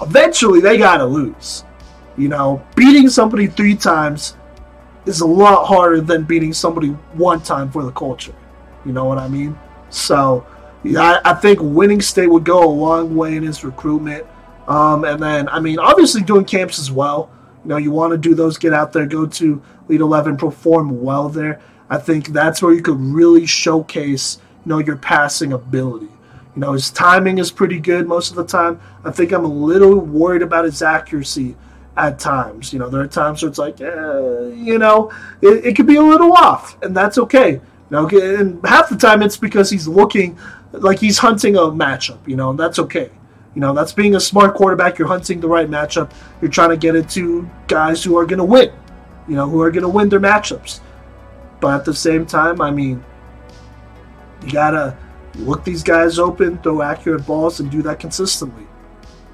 A: Eventually, they got to lose. You know, beating somebody three times is a lot harder than beating somebody one time for the culture. You know what I mean? So, yeah, I, think winning state would go a long way in his recruitment. Um, and then, I mean, obviously doing camps as well. You know, you want to do those, get out there, go to Elite 11, perform well there. I think that's where you could really showcase, you know, your passing ability. You know, his timing is pretty good most of the time. I think I'm a little worried about his accuracy at times. You know, there are times where it's like, eh, you know, it, it could be a little off, and that's okay. Know, and half the time it's because he's looking like he's hunting a matchup, you know, and that's okay. You know, that's being a smart quarterback. You're hunting the right matchup. You're trying to get it to guys who are going to win, you know, who are going to win their matchups. But at the same time, I mean, you got to look these guys open, throw accurate balls, and do that consistently.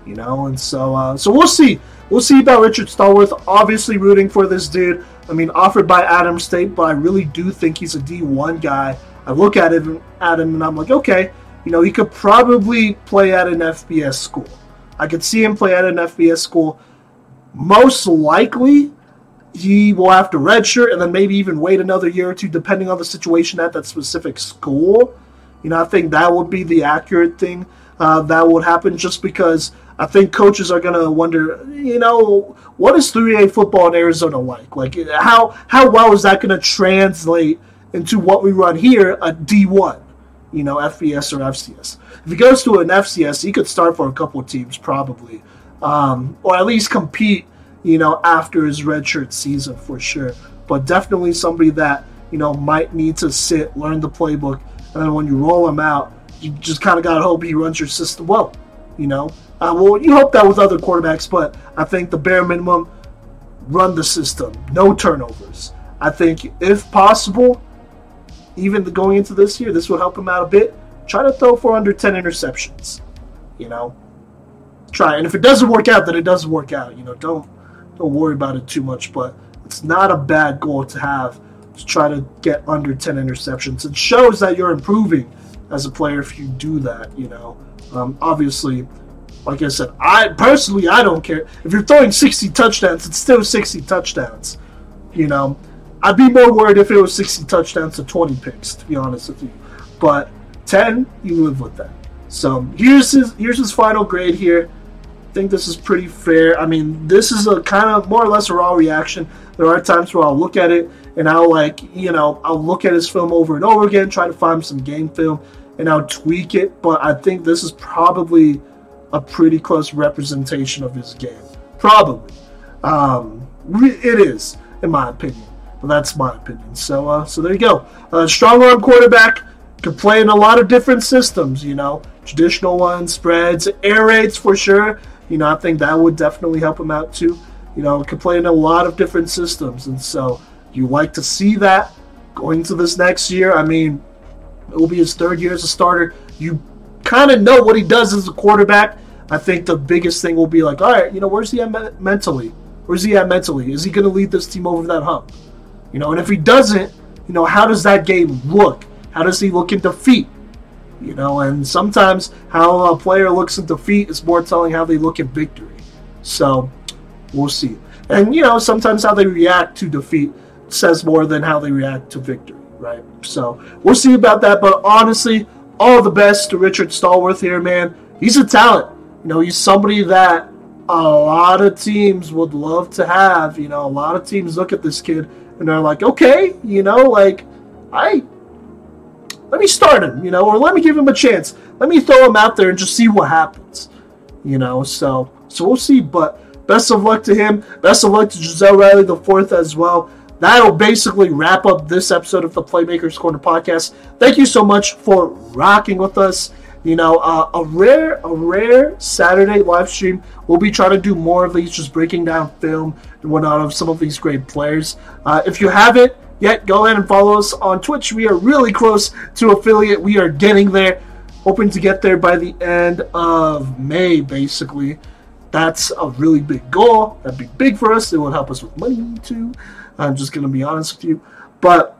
A: You know, and so uh, so we'll see. We'll see about Richard Stallworth. Obviously, rooting for this dude. I mean, offered by Adams State, but I really do think he's a D1 guy. I look at him, at him, and I'm like, okay, you know, he could probably play at an FBS school. I could see him play at an FBS school. Most likely, he will have to redshirt and then maybe even wait another year or two, depending on the situation at that specific school. You know, I think that would be the accurate thing. uh, that would happen just because I think coaches are going to wonder, you know, what is 3A football in Arizona like? Like, how, how well is that going to translate into what we run here at D1? You know, FBS or FCS. If he goes to an FCS, he could start for a couple of teams probably, um, or at least compete. You know, after his redshirt season for sure. But definitely somebody that you know might need to sit, learn the playbook, and then when you roll him out, you just kind of gotta hope he runs your system well. You know, uh, well, you hope that with other quarterbacks, but I think the bare minimum, run the system, no turnovers. I think if possible, even going into this year, this will help him out a bit. Try to throw for under 10 interceptions. You know, try. And if it doesn't work out, then it doesn't work out. You know, don't don't worry about it too much. But it's not a bad goal to have to try to get under 10 interceptions. It shows that you're improving as a player if you do that. You know, um, obviously, like I said, I personally I don't care if you're throwing 60 touchdowns. It's still 60 touchdowns. You know, I'd be more worried if it was 60 touchdowns to 20 picks, to be honest with you. But 10, you live with that. So here's his here's his final grade here. I think this is pretty fair. I mean, this is a kind of more or less a raw reaction. There are times where I'll look at it and I'll like, you know, I'll look at his film over and over again, try to find some game film, and I'll tweak it. But I think this is probably a pretty close representation of his game. Probably. Um, it is, in my opinion. But that's my opinion. So, uh, so there you go. Uh, strong arm quarterback could play in a lot of different systems. You know, traditional ones, spreads, air raids for sure. You know, I think that would definitely help him out too. You know, could play in a lot of different systems, and so you like to see that going to this next year. I mean, it will be his third year as a starter. You kind of know what he does as a quarterback. I think the biggest thing will be like, all right, you know, where's he at mentally? Where's he at mentally? Is he going to lead this team over that hump? You know, and if he doesn't, you know, how does that game look? How does he look in defeat? You know, and sometimes how a player looks in defeat is more telling how they look in victory. So we'll see. And you know, sometimes how they react to defeat says more than how they react to victory, right? So we'll see about that. But honestly, all the best to Richard Stallworth here, man. He's a talent. You know, he's somebody that a lot of teams would love to have. You know, a lot of teams look at this kid and they're like, okay, you know, like I let me start him, you know, or let me give him a chance. Let me throw him out there and just see what happens, you know. So so we'll see. But best of luck to him. Best of luck to Gisele Riley the fourth as well. That'll basically wrap up this episode of the Playmakers Corner podcast. Thank you so much for rocking with us. You know, uh, a rare, a rare Saturday live stream. We'll be trying to do more of these, just breaking down film and whatnot of some of these great players. Uh, if you haven't yet, go ahead and follow us on Twitch. We are really close to affiliate. We are getting there. Hoping to get there by the end of May, basically. That's a really big goal. That'd be big for us. It would help us with money too. I'm just gonna be honest with you, but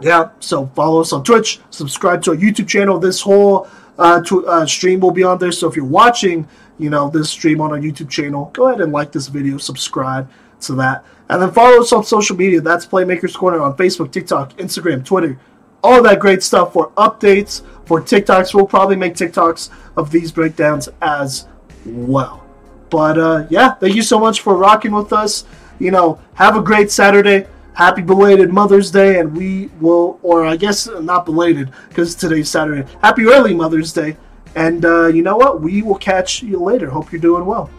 A: yeah. So follow us on Twitch. Subscribe to our YouTube channel. This whole uh, to, uh, stream will be on there. So if you're watching you know, this stream on our YouTube channel, go ahead and like this video, subscribe to that. And then follow us on social media. That's Playmakers Corner on Facebook, TikTok, Instagram, Twitter, all that great stuff for updates, for TikToks. We'll probably make TikToks of these breakdowns as well. But uh, yeah, thank you so much for rocking with us. You know, have a great Saturday. Happy belated Mother's Day, and we will, or I guess not belated because today's Saturday. Happy early Mother's Day. And uh, you know what? We will catch you later. Hope you're doing well.